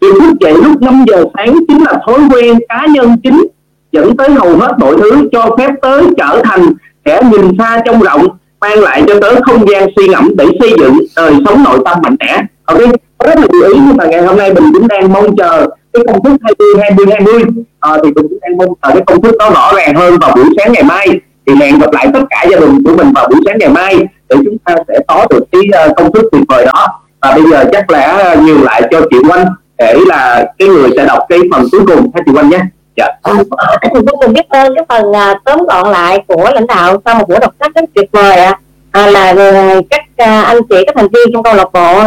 Việc thức dậy lúc 5 giờ sáng chính là thói quen cá nhân chính dẫn tới hầu hết mọi thứ cho phép tới trở thành kẻ nhìn xa trong rộng mang lại cho tớ không gian suy ngẫm để xây dựng đời sống nội tâm mạnh mẽ. Ok rất là chú ý nhưng mà ngày hôm nay mình cũng đang mong chờ cái công thức 20 20 20 à, thì mình cũng đang mong chờ cái công thức đó rõ ràng hơn vào buổi sáng ngày mai. Thì hẹn gặp lại tất cả gia đình của mình vào buổi sáng ngày mai để chúng ta sẽ có được cái ờ, công thức tuyệt vời đó. Và bây giờ chắc là ờ, nhường lại cho chị Oanh để là cái người sẽ đọc cái phần cuối cùng. Ha chị Oanh nhé. Dạ. Ờ, vô cùng biết ơn cái phần tóm gọn lại của lãnh đạo sau một buổi đọc sách rất tuyệt vời ạ. À. à, là các anh chị các thành viên trong câu lạc bộ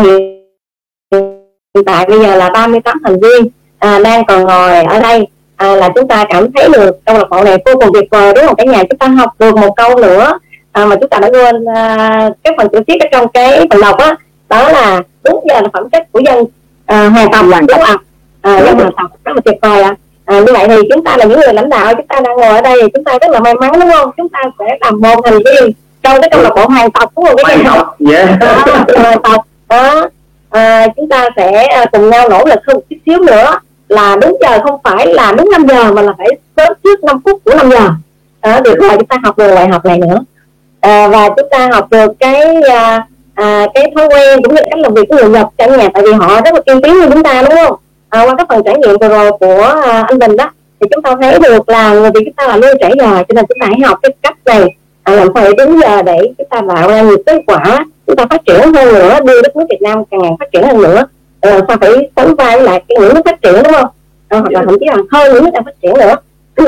hiện tại bây giờ là 38 thành viên à, đang còn ngồi ở đây. À, là chúng ta cảm thấy được câu lạc bộ này vô cùng tuyệt vời đúng không? Cả nhà chúng ta học được một câu nữa à, mà chúng ta đã quên à, cái phần chữ tiết ở trong cái phần đọc á đó, là đúng giờ là phẩm chất của dân à, hoàn toàn là đúng không à, dân hoàn toàn rất là tuyệt vời ạ. À. à, như vậy thì chúng ta là những người lãnh đạo chúng ta đang ngồi ở đây thì chúng ta rất là may mắn đúng không? Chúng ta sẽ làm một thành viên trong cái câu lạc bộ hoàng tộc đúng không? Cái hoàng tộc yeah. hoàng tộc đó. À, chúng ta sẽ à, cùng nhau nỗ lực hơn một chút xíu nữa là đúng giờ không phải là đúng 5 giờ mà là phải sớm trước 5 phút của 5 giờ. À, được rồi chúng ta học được bài học này nữa à, và chúng ta học được cái à, à, cái thói quen cũng như cách làm việc của người Nhật cả nhà tại vì họ rất là tiên tiến như chúng ta đúng không? À, qua các phần trải nghiệm vừa rồi của à, anh Bình đó thì chúng ta thấy được là người Việt chúng ta là luôn trải giờ cho nên chúng ta hãy học cái cách này à, làm sao để đúng giờ để chúng ta tạo ra nhiều kết quả chúng ta phát triển hơn nữa đưa đất nước Việt Nam càng ngày phát triển hơn nữa. À, làm sao phải sánh vai lại cái những nước phát triển đúng không? À, hoặc là thậm chí là hơn những nước đang phát triển nữa.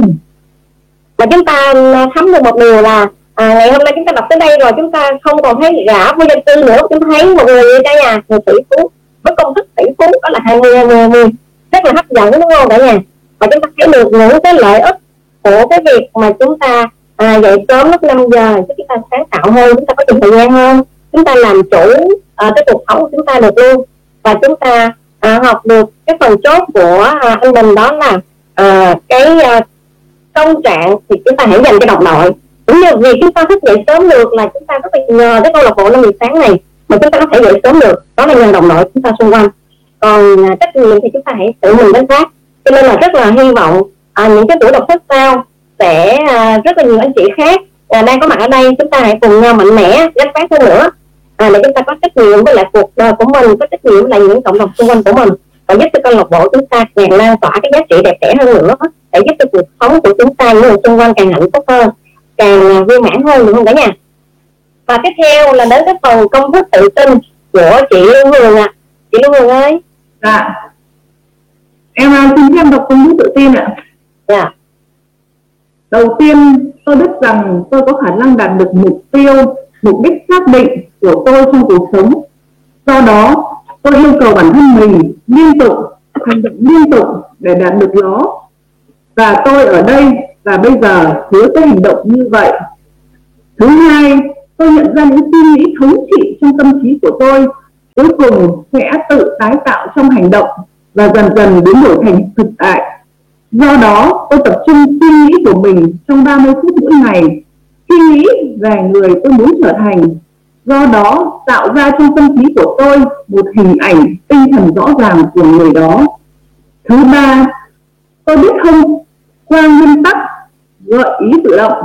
Mà chúng ta à, thấm được một điều là à, ngày hôm nay chúng ta đọc tới đây rồi chúng ta không còn thấy gã vô danh tư nữa. Chúng ta thấy một người cả nhà người tỷ phú với công thức tỷ phú đó là hai mươi hai mươi mươi. Rất là hấp dẫn đúng không cả nhà? Và chúng ta thấy được những cái lợi ích của cái việc mà chúng ta à, dậy sớm lúc 5 giờ chúng ta sáng tạo hơn chúng ta có nhiều thời gian hơn. Chúng ta làm chủ à, cái cuộc sống của chúng ta được luôn. Và chúng ta à, học được cái phần chốt của à, anh Bình đó là à, cái à, công trạng thì chúng ta hãy dành cho đồng đội cũng như vì chúng ta thức dậy sớm được là chúng ta có thể nhờ cái câu lạc bộ năm giờ sáng này mà chúng ta có thể dậy sớm được. Đó là nhờ đồng đội chúng ta xung quanh. Còn à, trách nhiệm thì chúng ta hãy tự mình đánh phát cho nên là rất là hy vọng à, những cái buổi đọc sách sau sẽ à, rất là nhiều anh chị khác à, đang có mặt ở đây. Chúng ta hãy cùng nhau mạnh mẽ gánh phát hơn nữa. À, để chúng ta có trách nhiệm với lại cuộc đời của mình có trách nhiệm với lại những cộng đồng xung quanh của mình. Và giúp cho câu lạc bộ chúng ta càng lan tỏa cái giá trị đẹp đẽ hơn nữa để giúp cho cuộc sống của chúng ta những người xung quanh càng hạnh phúc hơn càng viên mãn hơn được không cả nhà? Và tiếp theo là đến cái phần công thức tự tin của chị Lưu Hường ạ. À. chị Lưu Hường ơi. Dạ. Em xin em đọc công thức tự tin ạ. Dạ. Đầu tiên tôi biết rằng tôi có khả năng đạt được mục tiêu mục đích xác định của tôi trong cuộc sống. Do đó tôi yêu cầu bản thân mình liên tục hành động liên tục để đạt được nó. Và tôi ở đây và bây giờ hứa tôi hành động như vậy, thứ hai, tôi nhận ra những suy nghĩ thống trị trong tâm trí của tôi, cuối cùng sẽ tự tái tạo trong hành động và dần dần biến đổi thành thực tại. Do đó, tôi tập trung suy nghĩ của mình trong 30 phút mỗi ngày, suy nghĩ về người tôi muốn trở thành. Do đó, tạo ra trong tâm trí của tôi một hình ảnh tinh thần rõ ràng của người đó. Thứ ba, tôi biết không qua nguyên tắc gợi ý tự động.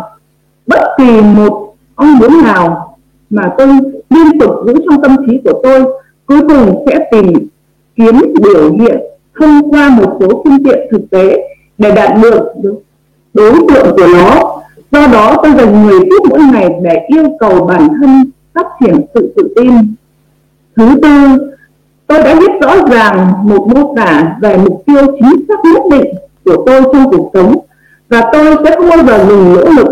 Bất kỳ một mong muốn nào mà tôi liên tục giữ trong tâm trí của tôi, cuối cùng sẽ tìm kiếm biểu hiện thông qua một số phương tiện thực tế để đạt được đối tượng của nó. Do đó tôi dành 10 phút mỗi ngày để yêu cầu bản thân phát triển sự tự tin. Thứ tư, tôi đã biết rõ ràng một mô tả về mục tiêu chính xác nhất định của tôi trong cuộc sống và tôi sẽ không bao giờ ngừng nỗ lực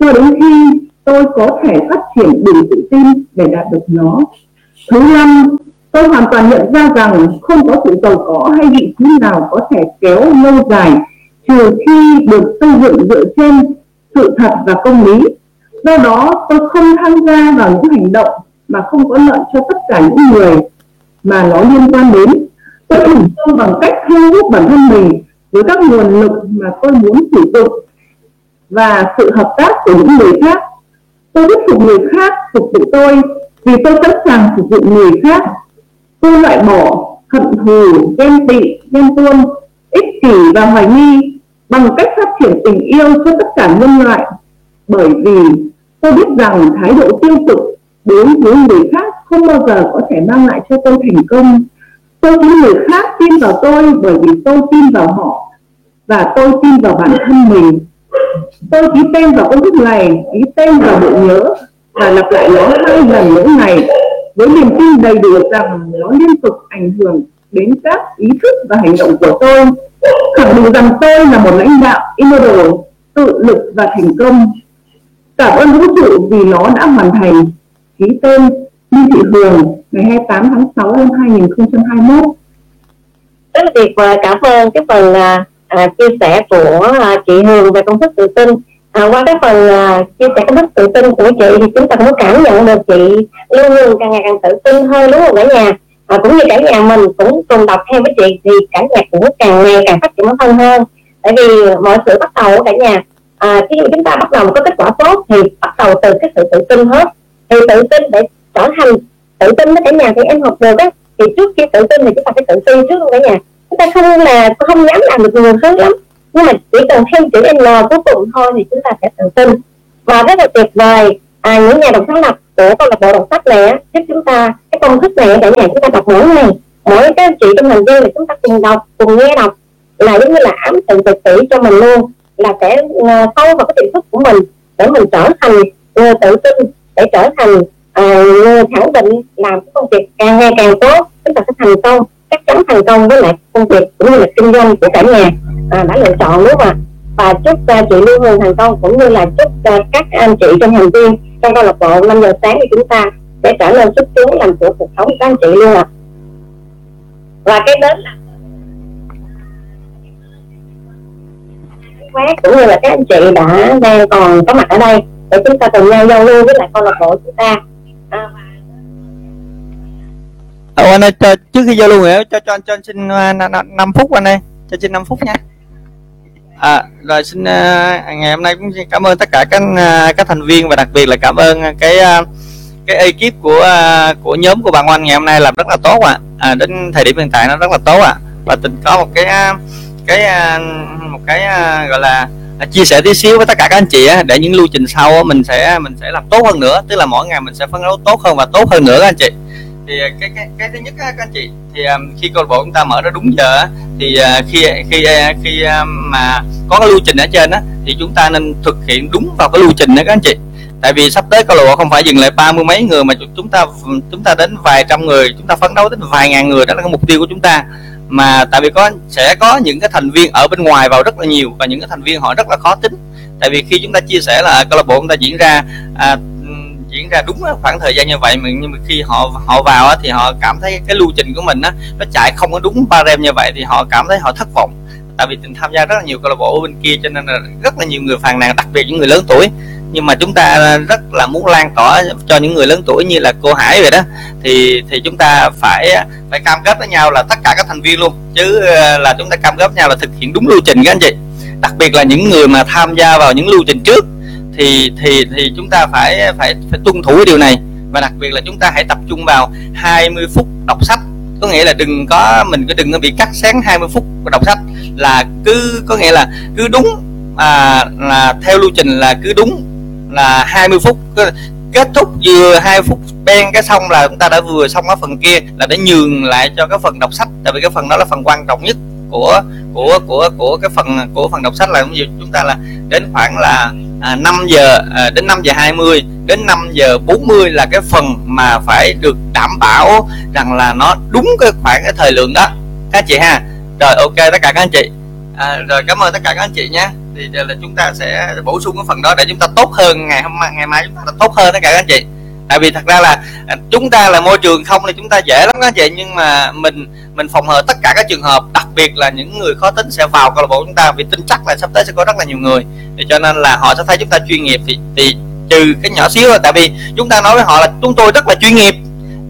cho đến khi tôi có thể phát triển đủ tự tin để đạt được nó. Thứ năm, tôi hoàn toàn nhận ra rằng không có sự giàu có hay vị trí nào có thể kéo lâu dài trừ khi được xây dựng dựa trên sự thật và công lý. Do đó, tôi không tham gia vào những hành động mà không có lợi cho tất cả những người mà nó liên quan đến. Tôi thành công bằng cách thu hút bản thân mình với các nguồn lực mà tôi muốn sử dụng và sự hợp tác của những người khác. Tôi thuyết phục người khác phục vụ tôi vì tôi sẵn sàng phục vụ người khác. Tôi loại bỏ hận thù, ghen tị, ghen tuông, ích kỷ và hoài nghi bằng cách phát triển tình yêu cho tất cả nhân loại. Bởi vì tôi biết rằng thái độ tiêu cực đối với người khác không bao giờ có thể mang lại cho tôi thành công tôi muốn người khác tin vào tôi bởi vì tôi tin vào họ và tôi tin vào bản thân mình. Tôi ký tên vào công thức này ký tên vào bộ nhớ và lặp lại nó hai lần mỗi ngày với niềm tin đầy đủ rằng nó liên tục ảnh hưởng đến các ý thức và hành động của tôi. Khẳng định rằng tôi là một lãnh đạo immortal, tự lực và thành công. Cảm ơn vũ trụ vì nó đã hoàn thành. Ký tên Lưu Thị Hường ngày 28 tháng 6 năm 2021 rất là tuyệt vời cảm ơn cái phần à, à, chia sẻ của à, chị Hường về công thức tự tin. À, qua cái phần à, chia sẻ công thức tự tin của chị thì chúng ta cũng cảm nhận được chị luôn luôn càng ngày càng tự tin hơn đúng không cả nhà? À, cũng như cả nhà mình cũng cùng đọc theo với chị thì cả nhà cũng càng ngày càng phát triển bản thân hơn. Tại vì mọi sự bắt đầu của cả nhà à, khi chúng ta bắt đầu có kết quả tốt thì bắt đầu từ cái sự tự tin hết. Thì tự tin để trở thành tự tin với cả nhà thì em học được á. Thì trước khi tự tin thì chúng ta phải tự tin trước luôn cả nhà. Chúng ta không là không dám làm được nhiều thứ lắm. Nhưng mà chỉ cần thêm chữ N cuối cùng thôi thì chúng ta sẽ tự tin. Và rất là tuyệt vời à, những nhà đọc sáng lập của câu lạc bộ đọc sách này giúp chúng ta cái công thức này cả nhà chúng ta đọc mỗi ngày. Mỗi các chị trong thành viên là chúng ta cùng đọc cùng nghe đọc là giống như là ám tự tự tỷ cho mình luôn là sẽ ờ, sâu vào cái tiềm thức của mình để mình trở thành người tự tin để trở thành uh, khẳng định làm cái công việc càng ngày càng tốt chúng ta sẽ thành công chắc chắn thành công với lại công việc cũng như là kinh doanh của cả nhà à, đã lựa chọn đúng không ạ và chúc uh, chị luôn luôn thành công cũng như là chúc uh, các anh chị trong thành viên trong câu lạc bộ 5 giờ sáng thì chúng ta sẽ trở nên xuất chúng làm chủ cuộc sống các anh chị luôn ạ à. và cái đến là cũng như là các anh chị đã đang còn có mặt ở đây để chúng ta cùng nhau giao lưu với lại câu lạc bộ chúng ta Ờ, anh ơi, cho, trước khi giao lưu nữa cho cho anh cho anh xin à, uh, 5 phút anh ơi, cho xin 5 phút nha. À, rồi xin uh, ngày hôm nay cũng xin cảm ơn tất cả các uh, các thành viên và đặc biệt là cảm ơn cái uh, cái ekip của uh, của nhóm của bạn Oanh ngày hôm nay làm rất là tốt ạ. À. à, đến thời điểm hiện tại nó rất là tốt ạ. À. Và tình có một cái uh, cái uh, một cái uh, gọi là À, chia sẻ tí xíu với tất cả các anh chị á, để những lưu trình sau mình sẽ mình sẽ làm tốt hơn nữa, tức là mỗi ngày mình sẽ phấn đấu tốt hơn và tốt hơn nữa các anh chị. Thì à, cái cái cái thứ nhất á, các anh chị thì um, khi câu lạc bộ chúng ta mở ra đúng giờ thì uh, khi khi uh, khi uh, mà có cái lưu trình ở trên á thì chúng ta nên thực hiện đúng vào cái lưu trình đó các anh chị. Tại vì sắp tới câu lạc bộ không phải dừng lại ba mươi mấy người mà chúng ta chúng ta đến vài trăm người chúng ta phấn đấu đến vài ngàn người đó là cái mục tiêu của chúng ta mà tại vì có sẽ có những cái thành viên ở bên ngoài vào rất là nhiều và những cái thành viên họ rất là khó tính. Tại vì khi chúng ta chia sẻ là câu lạc bộ chúng ta diễn ra à, diễn ra đúng khoảng thời gian như vậy mà nhưng mà khi họ họ vào á, thì họ cảm thấy cái lưu trình của mình á nó chạy không có đúng ba rem như vậy thì họ cảm thấy họ thất vọng. Tại vì tham gia rất là nhiều câu lạc bộ bên kia cho nên là rất là nhiều người phàn nàn đặc biệt những người lớn tuổi nhưng mà chúng ta rất là muốn lan tỏa cho những người lớn tuổi như là cô Hải vậy đó. Thì thì chúng ta phải phải cam kết với nhau là tất cả các thành viên luôn. Chứ ờ, là chúng ta cam kết với nhau là thực hiện đúng lưu trình các anh chị. Đặc biệt là những người mà tham gia vào những lưu trình trước. Thì thì thì chúng ta phải phải phải tuân thủ cái điều này. Và đặc biệt là chúng ta hãy tập trung vào 20 phút đọc sách. Có nghĩa là đừng có mình cứ đừng có bị cắt sáng 20 phút đọc sách. Là cứ có nghĩa là cứ đúng à, là theo lưu trình là cứ đúng là 20 phút. Kết thúc vừa hai phút ben cái xong là chúng ta đã vừa xong cái phần kia là để nhường lại cho cái phần đọc sách. Tại vì cái phần đó là phần quan trọng nhất của của của của cái phần của phần đọc sách là chúng ta là đến khoảng là à, 5 giờ à, đến 5 giờ 20 đến 5 giờ 40 là cái phần mà phải được đảm bảo rằng là nó đúng cái khoảng cái thời lượng đó. Các chị ha. Rồi ok tất cả các anh chị. À, rồi cảm ơn tất cả các anh chị nhé thì là chúng ta sẽ bổ sung cái phần đó để chúng ta tốt hơn ngày hôm ngày mai chúng ta tốt hơn tất cả các anh chị. Tại vì thật ra là à, chúng ta là môi trường không thì chúng ta dễ lắm các anh chị nhưng mà mình mình phòng hờ tất cả các trường hợp đặc biệt là những người khó tính sẽ vào câu lạc bộ chúng ta vì tin chắc là sắp tới sẽ có rất là nhiều người. Thì cho nên là họ sẽ thấy chúng ta chuyên nghiệp thì thì trừ cái nhỏ xíu là tại vì chúng ta nói với họ là chúng tôi rất là chuyên nghiệp.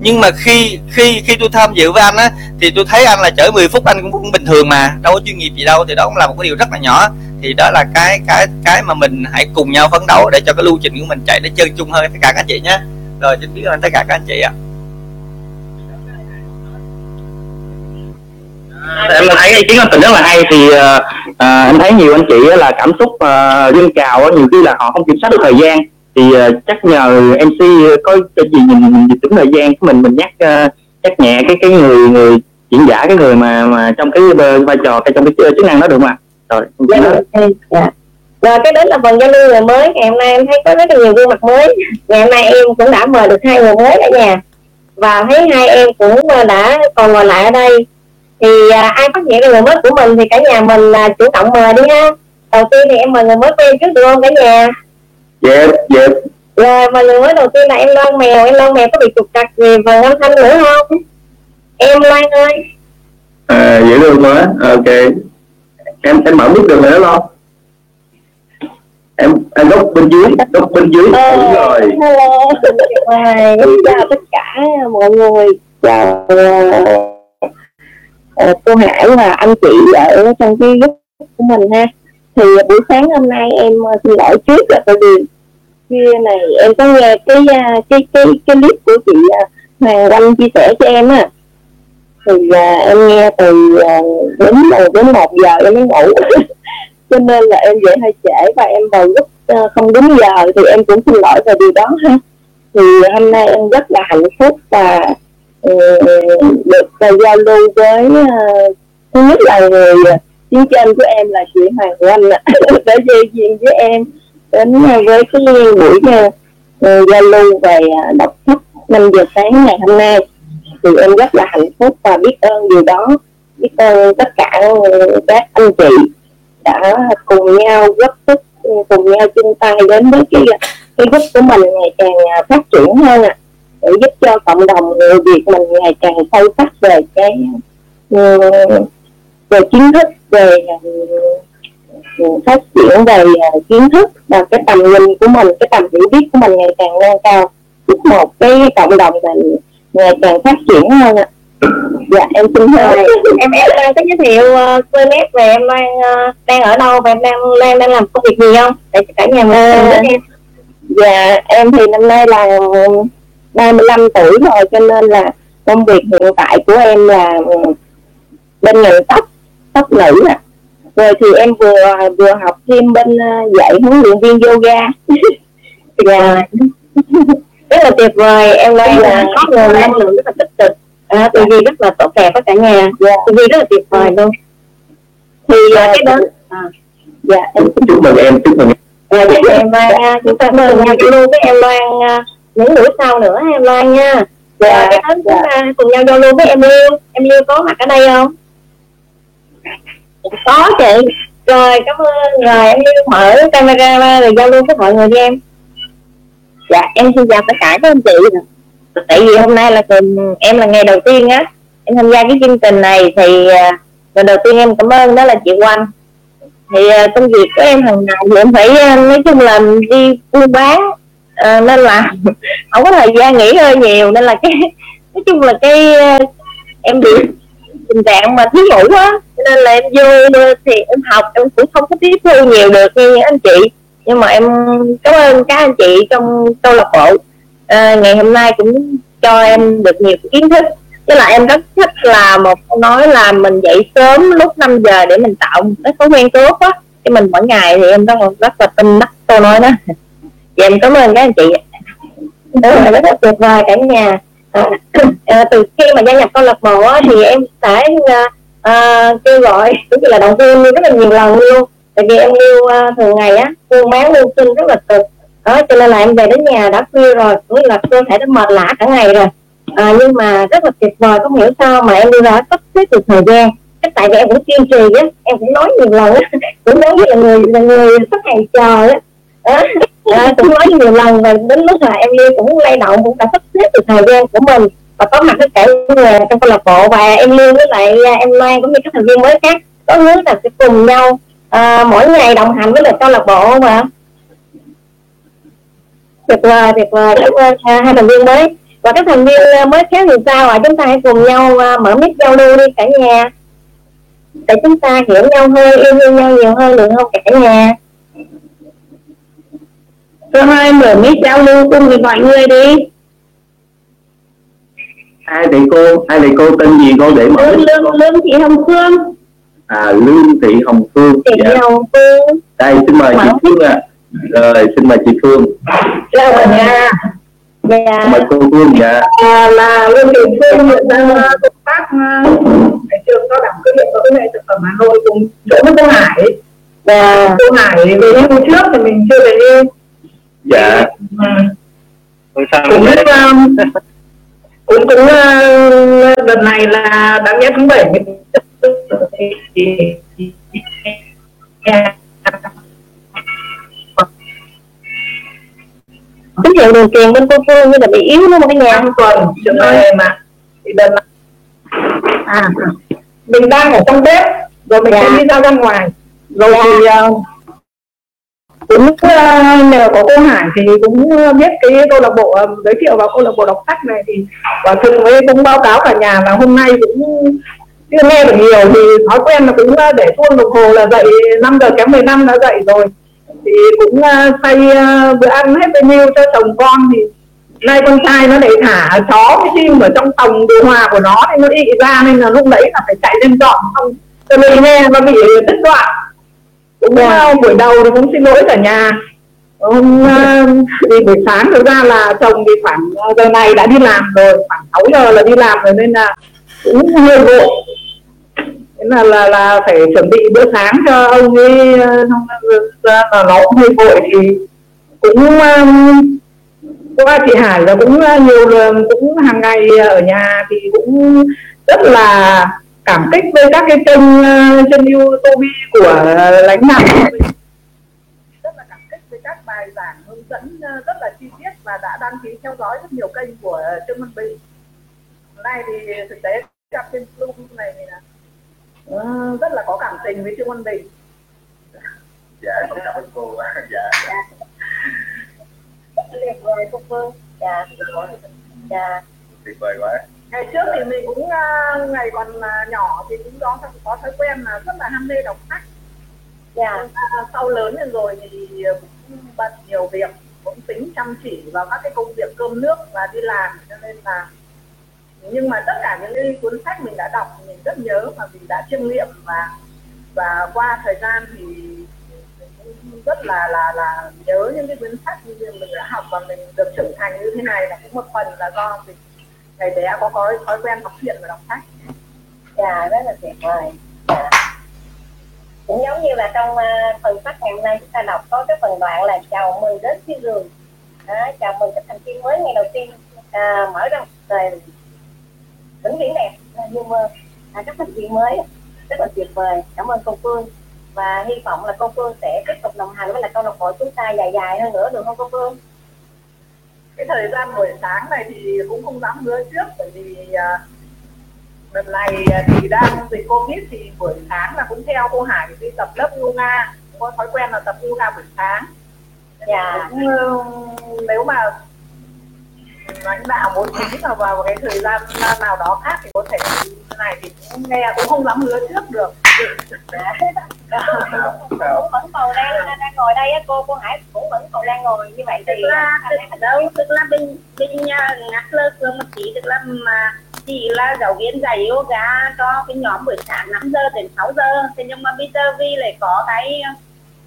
Nhưng mà khi khi khi tôi tham dự với anh á thì tôi thấy anh là chở 10 phút anh cũng, cũng bình thường mà đâu có chuyên nghiệp gì đâu thì đó cũng là một cái điều rất là nhỏ thì đó là cái cái cái mà mình hãy cùng nhau phấn đấu để cho cái lưu trình của mình chạy nó chân chung hơn. Tất cả các anh chị nhé. Rồi xin biết ơn tất cả các anh chị ạ. À. em thấy ý kiến của tình rất là hay. Thì à, em thấy nhiều anh chị là cảm xúc ờ, à, dâng trào nhiều khi là họ không kiểm soát được thời gian. Thì à, chắc nhờ mc có cái gì nhìn nhìn dịch tính thời gian của mình mình nhắc à, nhắc nhẹ cái cái người người diễn giả cái người mà mà trong cái vai trò cái trong cái chức năng đó được mà rồi dạ, dạ. rồi cái đến là phần giao lưu người mới. Ngày hôm nay em thấy có rất là nhiều gương mặt mới. Ngày hôm nay em cũng đã mời được hai người mới ở nhà. Và thấy hai em cũng đã còn ngồi lại ở đây. Thì à, ai phát hiện người mới của mình thì cả nhà mình là chủ động mời đi ha. Đầu tiên thì em mời người mới quen trước được không cả nhà? Dạ dạ. Rồi mà người mới đầu tiên là em loan mèo. Em loan mèo có bị trục trặc về phần âm thanh nữa không? Em loan ơi. À dễ thương quá. Ok em em mở mic được rồi đó lo. Em em góc bên dưới góc bên dưới. Ờ, đúng rồi. hello. Wow, chào tất cả mọi người. Chào uh, cô Hải và anh chị ở trong cái group của mình ha. Thì buổi sáng hôm nay em xin lỗi trước là tại vì kia này em có nghe cái cái cái cái clip của chị Hoàng Anh chia sẻ cho em á thì uh, em nghe từ uh, đến đến một giờ em mới ngủ. Cho nên là em dậy hơi trễ và em vào lúc uh, không đúng giờ thì em cũng xin lỗi về điều đó ha. Thì hôm nay em rất là hạnh phúc và uh, được uh, giao lưu với uh, thứ nhất là người chiến tranh của em là chị Hoàng Oanh ạ. Đã giao duyên với em đến uh, với cái buổi uh, giao lưu về uh, đọc sách năm giờ sáng ngày hôm nay thì em rất là hạnh phúc và biết ơn điều đó. Biết ơn tất cả các anh chị đã cùng nhau góp sức cùng nhau chung tay đến với cái cái group của mình ngày càng à, phát triển hơn ạ. À, để giúp cho cộng đồng người Việt mình ngày càng sâu sắc về cái ừ, về kiến thức về ừ, phát triển về à, kiến thức và cái tầm nhìn của mình cái tầm hiểu biết của mình ngày càng nâng cao. Giúp một cái cộng đồng mình ngày càng phát triển hơn ạ. Dạ em xin thưa em em đang có giới thiệu uh, nét về em đang uh, đang ở đâu và em đang đang đang làm công việc gì không? Để cả nhà mình à, em dạ em thì năm nay là 35 tuổi rồi cho nên là công việc hiện tại của em là bên ngành tóc tóc nữ nè rồi thì em vừa vừa học thêm bên dạy huấn luyện viên yoga. Dạ rất là tuyệt vời. Em đây là có nguồn năng lượng rất là tích cực. À, tụi vi rất là tốt đẹp với cả nhà. Dạ. tụi vi rất là tuyệt vời luôn. Thì uh, cái đó. à, dạ. Em chúc mừng em chúc mừng em. Dạ, chúc mừng em Loan chúng ta mời nhau luôn với em Loan những buổi sau nữa em Loan nha. Dạ, cái đến chúng ta cùng nhau giao lưu với em Liêu em Liêu có mặt ở đây không? Có chị. Rồi cảm ơn. Rồi em mở camera ra rồi giao lưu với mọi người với em dạ em xin chào tất cả các anh chị. Tại vì hôm nay là em là ngày đầu tiên á. Em tham gia cái chương trình này thì à, lần đầu tiên em cảm ơn đó là chị Oanh. Thì à, công việc của em hàng ngày thì em phải à, nói chung là đi buôn bán à, nên là không có thời gian nghỉ hơi nhiều. Nên là cái nói chung là cái em bị tình trạng mà thiếu ngủ á. Nên là em vô thì em học em cũng không có tiếp thu nhiều được như anh chị nhưng mà em cảm ơn các anh chị trong câu lạc bộ. À, ngày hôm nay cũng cho em được nhiều kiến thức. Tức là em rất thích là một câu nói là mình dậy sớm lúc 5 giờ để mình tạo một cái thói quen tốt á. Cho mình mỗi ngày thì em rất là rất là tin mắt câu nói đó. Và dạ, em cảm ơn các anh chị. Đúng là rất là tuyệt vời cả nhà. À, à, từ khi mà gia nhập câu lạc bộ á, thì em sẽ à, à kêu gọi cũng như là động viên rất là nhiều lần luôn tại vì em lưu uh, thường ngày á lưu bán lưu sinh rất là cực. Đó cho nên là em về đến nhà đã khuya rồi cũng như là cơ thể đã mệt lạ cả ngày rồi. À, nhưng mà rất là tuyệt vời không hiểu sao mà em đi ra sắp xếp được thời gian. Cái tại vì em cũng kiên trì á em cũng nói nhiều lần á cũng nói với là người là người sắp hàng chờ á. À, à, cũng nói nhiều lần và đến lúc là em đi cũng lay động cũng đã sắp xếp được thời gian của mình. Và có mặt tất cả người trong câu lạc bộ và em lưu với lại à, em Loan cũng như các thành viên mới khác có hướng là sẽ cùng nhau à, mỗi ngày đồng hành với lại câu lạc bộ mà tuyệt vời tuyệt vời. Cảm ơn à, hai thành viên mới. Và các thành viên à, mới khác thì sao ạ? À? chúng ta hãy cùng nhau à, mở mic giao lưu đi cả nhà. Để chúng ta hiểu nhau hơn yêu thương nhau nhiều hơn được không cả nhà? Phương ơi mở mic giao lưu cùng với mọi người đi. Hai thầy cô hai thầy cô tên gì cô để mở lương lương lương thị hồng phương à lương thị hồng phương. Thị dạ. hồng phương. Đây xin mời chị phương ạ. À. rồi xin mời chị phương. Chào cả nhà dạ. Mời cô phương dạ. À, là lương thị phương hiện đang công tác ở trường cao đẳng cơ điện và công nghệ thực phẩm hà nội cùng chỗ với cô hải. Và cô hải về hưu trước thì mình chưa về hưu dạ. À. cũng biết um, cũng cũng uh, đợt này là đã nghe tháng bảy tín hiệu đường truyền bên cô phương như là bị yếu không? Cả nhà năm tuần trường ơi mà thì này à. Mình đang ở trong bếp rồi mình dạ. đi ra ra ngoài. Rồi dạ. thì uh, cũng uh, nhờ có cô Hải thì cũng biết cái câu lạc bộ giới thiệu vào câu lạc bộ đọc sách này thì và thực với cũng báo cáo cả nhà là hôm nay cũng chưa nghe được nhiều thì thói quen là cũng để chuông đồng hồ là dậy 5 giờ kém 15 đã dậy rồi. Thì cũng xây uh, bữa ăn hết bao nhiêu cho chồng con thì nay con trai nó để thả chó với chim ở trong phòng điều hòa của nó thì nó đi ra nên là lúc đấy là phải chạy lên dọn không cho nên nghe nó bị đứt đoạn. Cũng uh, buổi đầu thì cũng xin lỗi cả nhà. Hôm thì buổi sáng thực ra là chồng thì khoảng giờ này đã đi làm rồi khoảng 6 giờ là đi làm rồi nên là cũng hơi vội thế là là là phải chuẩn bị bữa sáng cho ông ấy ờ, xong là nó cũng hơi vội thì cũng um, qua chị Hải là cũng ờ, nhiều lần cũng hàng ngày ở nhà thì cũng rất là cảm kích với các cái kênh ờ, trên YouTube của lãnh đạo rất là cảm kích với các bài giảng hướng dẫn rất là chi tiết và đã đăng ký theo dõi rất nhiều kênh của Trương Văn Bình. Hôm nay thì thực tế gặp trên Zoom này thì là Ờ, rất là có cảm tình với Trương Văn Bình. Dạ cảm ơn cô dạ. Tuyệt vời cô Phương. Dạ dạ. Tuyệt vời quá. Ngày trước thì mình cũng uh, ngày còn uh, nhỏ thì cũng có có thói quen là rất là ham mê đọc sách. Dạ. uh, sau lớn lên rồi thì cũng bận nhiều việc cũng tính chăm chỉ vào các cái công việc cơm nước và đi làm cho nên là nhưng mà tất cả những cái cuốn sách mình đã đọc mình rất nhớ và mình đã chiêm nghiệm và và qua thời gian thì rất là là là nhớ những cái cuốn sách như mình đã học và mình được trưởng thành như thế này là cũng một phần là do mình ngày bé có có thói quen đọc truyện và đọc sách. Dạ rất là tuyệt vời. Dạ. cũng giống như là trong uh, phần sách ngày hôm nay chúng ta đọc có cái phần đoạn là chào mừng đến thiên giường à, chào mừng các thành viên mới ngày đầu tiên à, mở ra một đời vĩnh viễn đẹp như mơ à, các thành viên mới rất là tuyệt vời. Cảm ơn cô Phương. Và hy vọng là cô Phương sẽ tiếp tục đồng hành với là câu lạc bộ chúng ta dài dài hơn nữa được không cô Phương? Cái thời gian buổi sáng này thì cũng không dám hứa trước bởi vì à, đợt này thì đang dịch covid thì buổi sáng là cũng theo cô Hải đi tập lớp yoga. Có thói quen là tập yoga buổi sáng. Dạ. Ừ, nếu mà lãnh đạo muốn trí mà vào cái thời gian nào đó khác thì có thể như này thì cũng nghe cũng không dám hứa trước được. Cũng vẫn còn đang đang ngồi đây á cô cô Hải cũng vẫn còn đang ngồi như vậy thì tức là tức, đâu tức là bên bên nhà ngắt lơ phương một tí tức là mà chỉ là giáo viên dạy yoga cho cái nhóm buổi sáng 5 giờ đến 6 giờ. Thế nhưng mà bây giờ vì lại có cái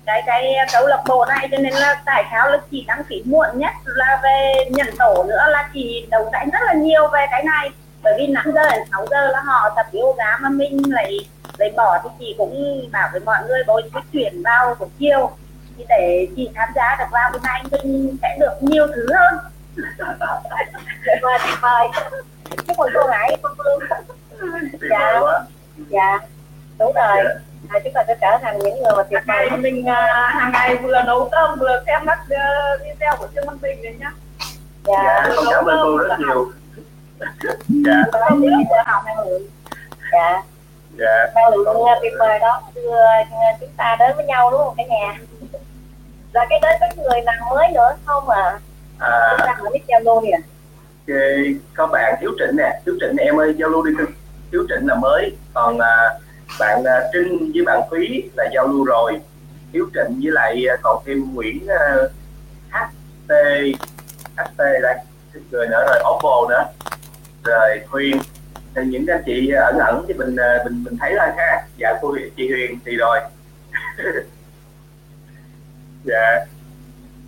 cái cái câu lạc bộ này cho nên là tại sao là chỉ đăng ký muộn nhất là về nhận tổ nữa là chỉ đấu tranh rất là nhiều về cái này. Bởi vì 5 giờ đến 6 giờ là họ tập yoga mà mình lại lấy bỏ thì chị cũng bảo với mọi người bố trí chuyển vào buổi chiều. Thì để chị tham gia được vào cái này mình sẽ được nhiều thứ hơn. Tuyệt vời tuyệt vời chúc mừng cô Hải cô Phương dạ dạ đúng rồi à, chúng ta sẽ trở thành những người mà tuyệt hàng ngày vời mình à, hàng ngày vừa nấu cơm vừa xem các uh, video của Trương Văn Bình đấy nhá. Dạ. Con cảm ơn cô rất nhiều. dạ. Cơm nước vừa học năng lượng. Dạ. Dạ. Năng lượng tuyệt vời đó. Đưa chúng ta đến với nhau đúng không cả nhà? Rồi cái đến với người nào mới nữa không à à, chúng ta hỏi biết giao lưu nè ok, có bạn Hiếu Trịnh nè. Hiếu Trịnh em ơi giao lưu đi. Cưng Hiếu Trịnh là mới còn à, bạn à, Trinh với bạn quý là giao lưu rồi. Hiếu Trịnh với lại à, còn thêm Nguyễn à, HT HT đây người nữa rồi Oppo nữa. Rồi Huyền thì những anh chị ẩn ẩn thì mình mình mình thấy là ha. Dạ cô chị Huyền thì rồi. Dạ.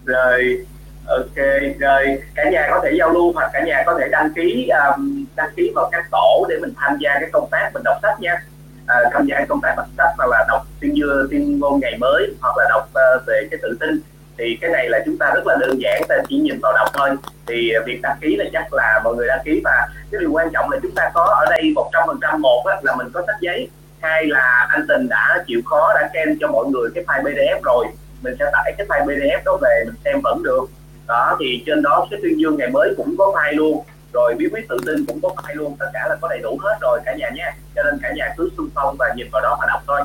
Rồi ok rồi cả nhà có thể giao lưu hoặc cả nhà có thể đăng ký um, đăng ký vào các tổ để mình tham gia cái công tác mình đọc sách nha à, tham gia công tác đọc sách hoặc là đọc tuyên dưa tuyên ngôn ngày mới hoặc là đọc uh, về cái tự tin. Thì cái này là chúng ta rất là đơn giản ta chỉ nhìn vào đọc thôi. Thì à, việc đăng ký là chắc là mọi người đăng ký và cái điều quan trọng là chúng ta có ở đây một trăm phần trăm một á, là mình có sách giấy. Hai là anh tình đã chịu khó đã kem cho mọi người cái file pdf rồi. Mình sẽ tải cái file pdf đó về mình xem vẫn được. Đó thì trên đó cái tuyên dương ngày mới cũng có file luôn rồi bí quyết tự tin cũng có file luôn. Tất cả là có đầy đủ hết rồi cả nhà nhé cho nên cả nhà cứ xung phong và nhìn vào đó mà đọc thôi.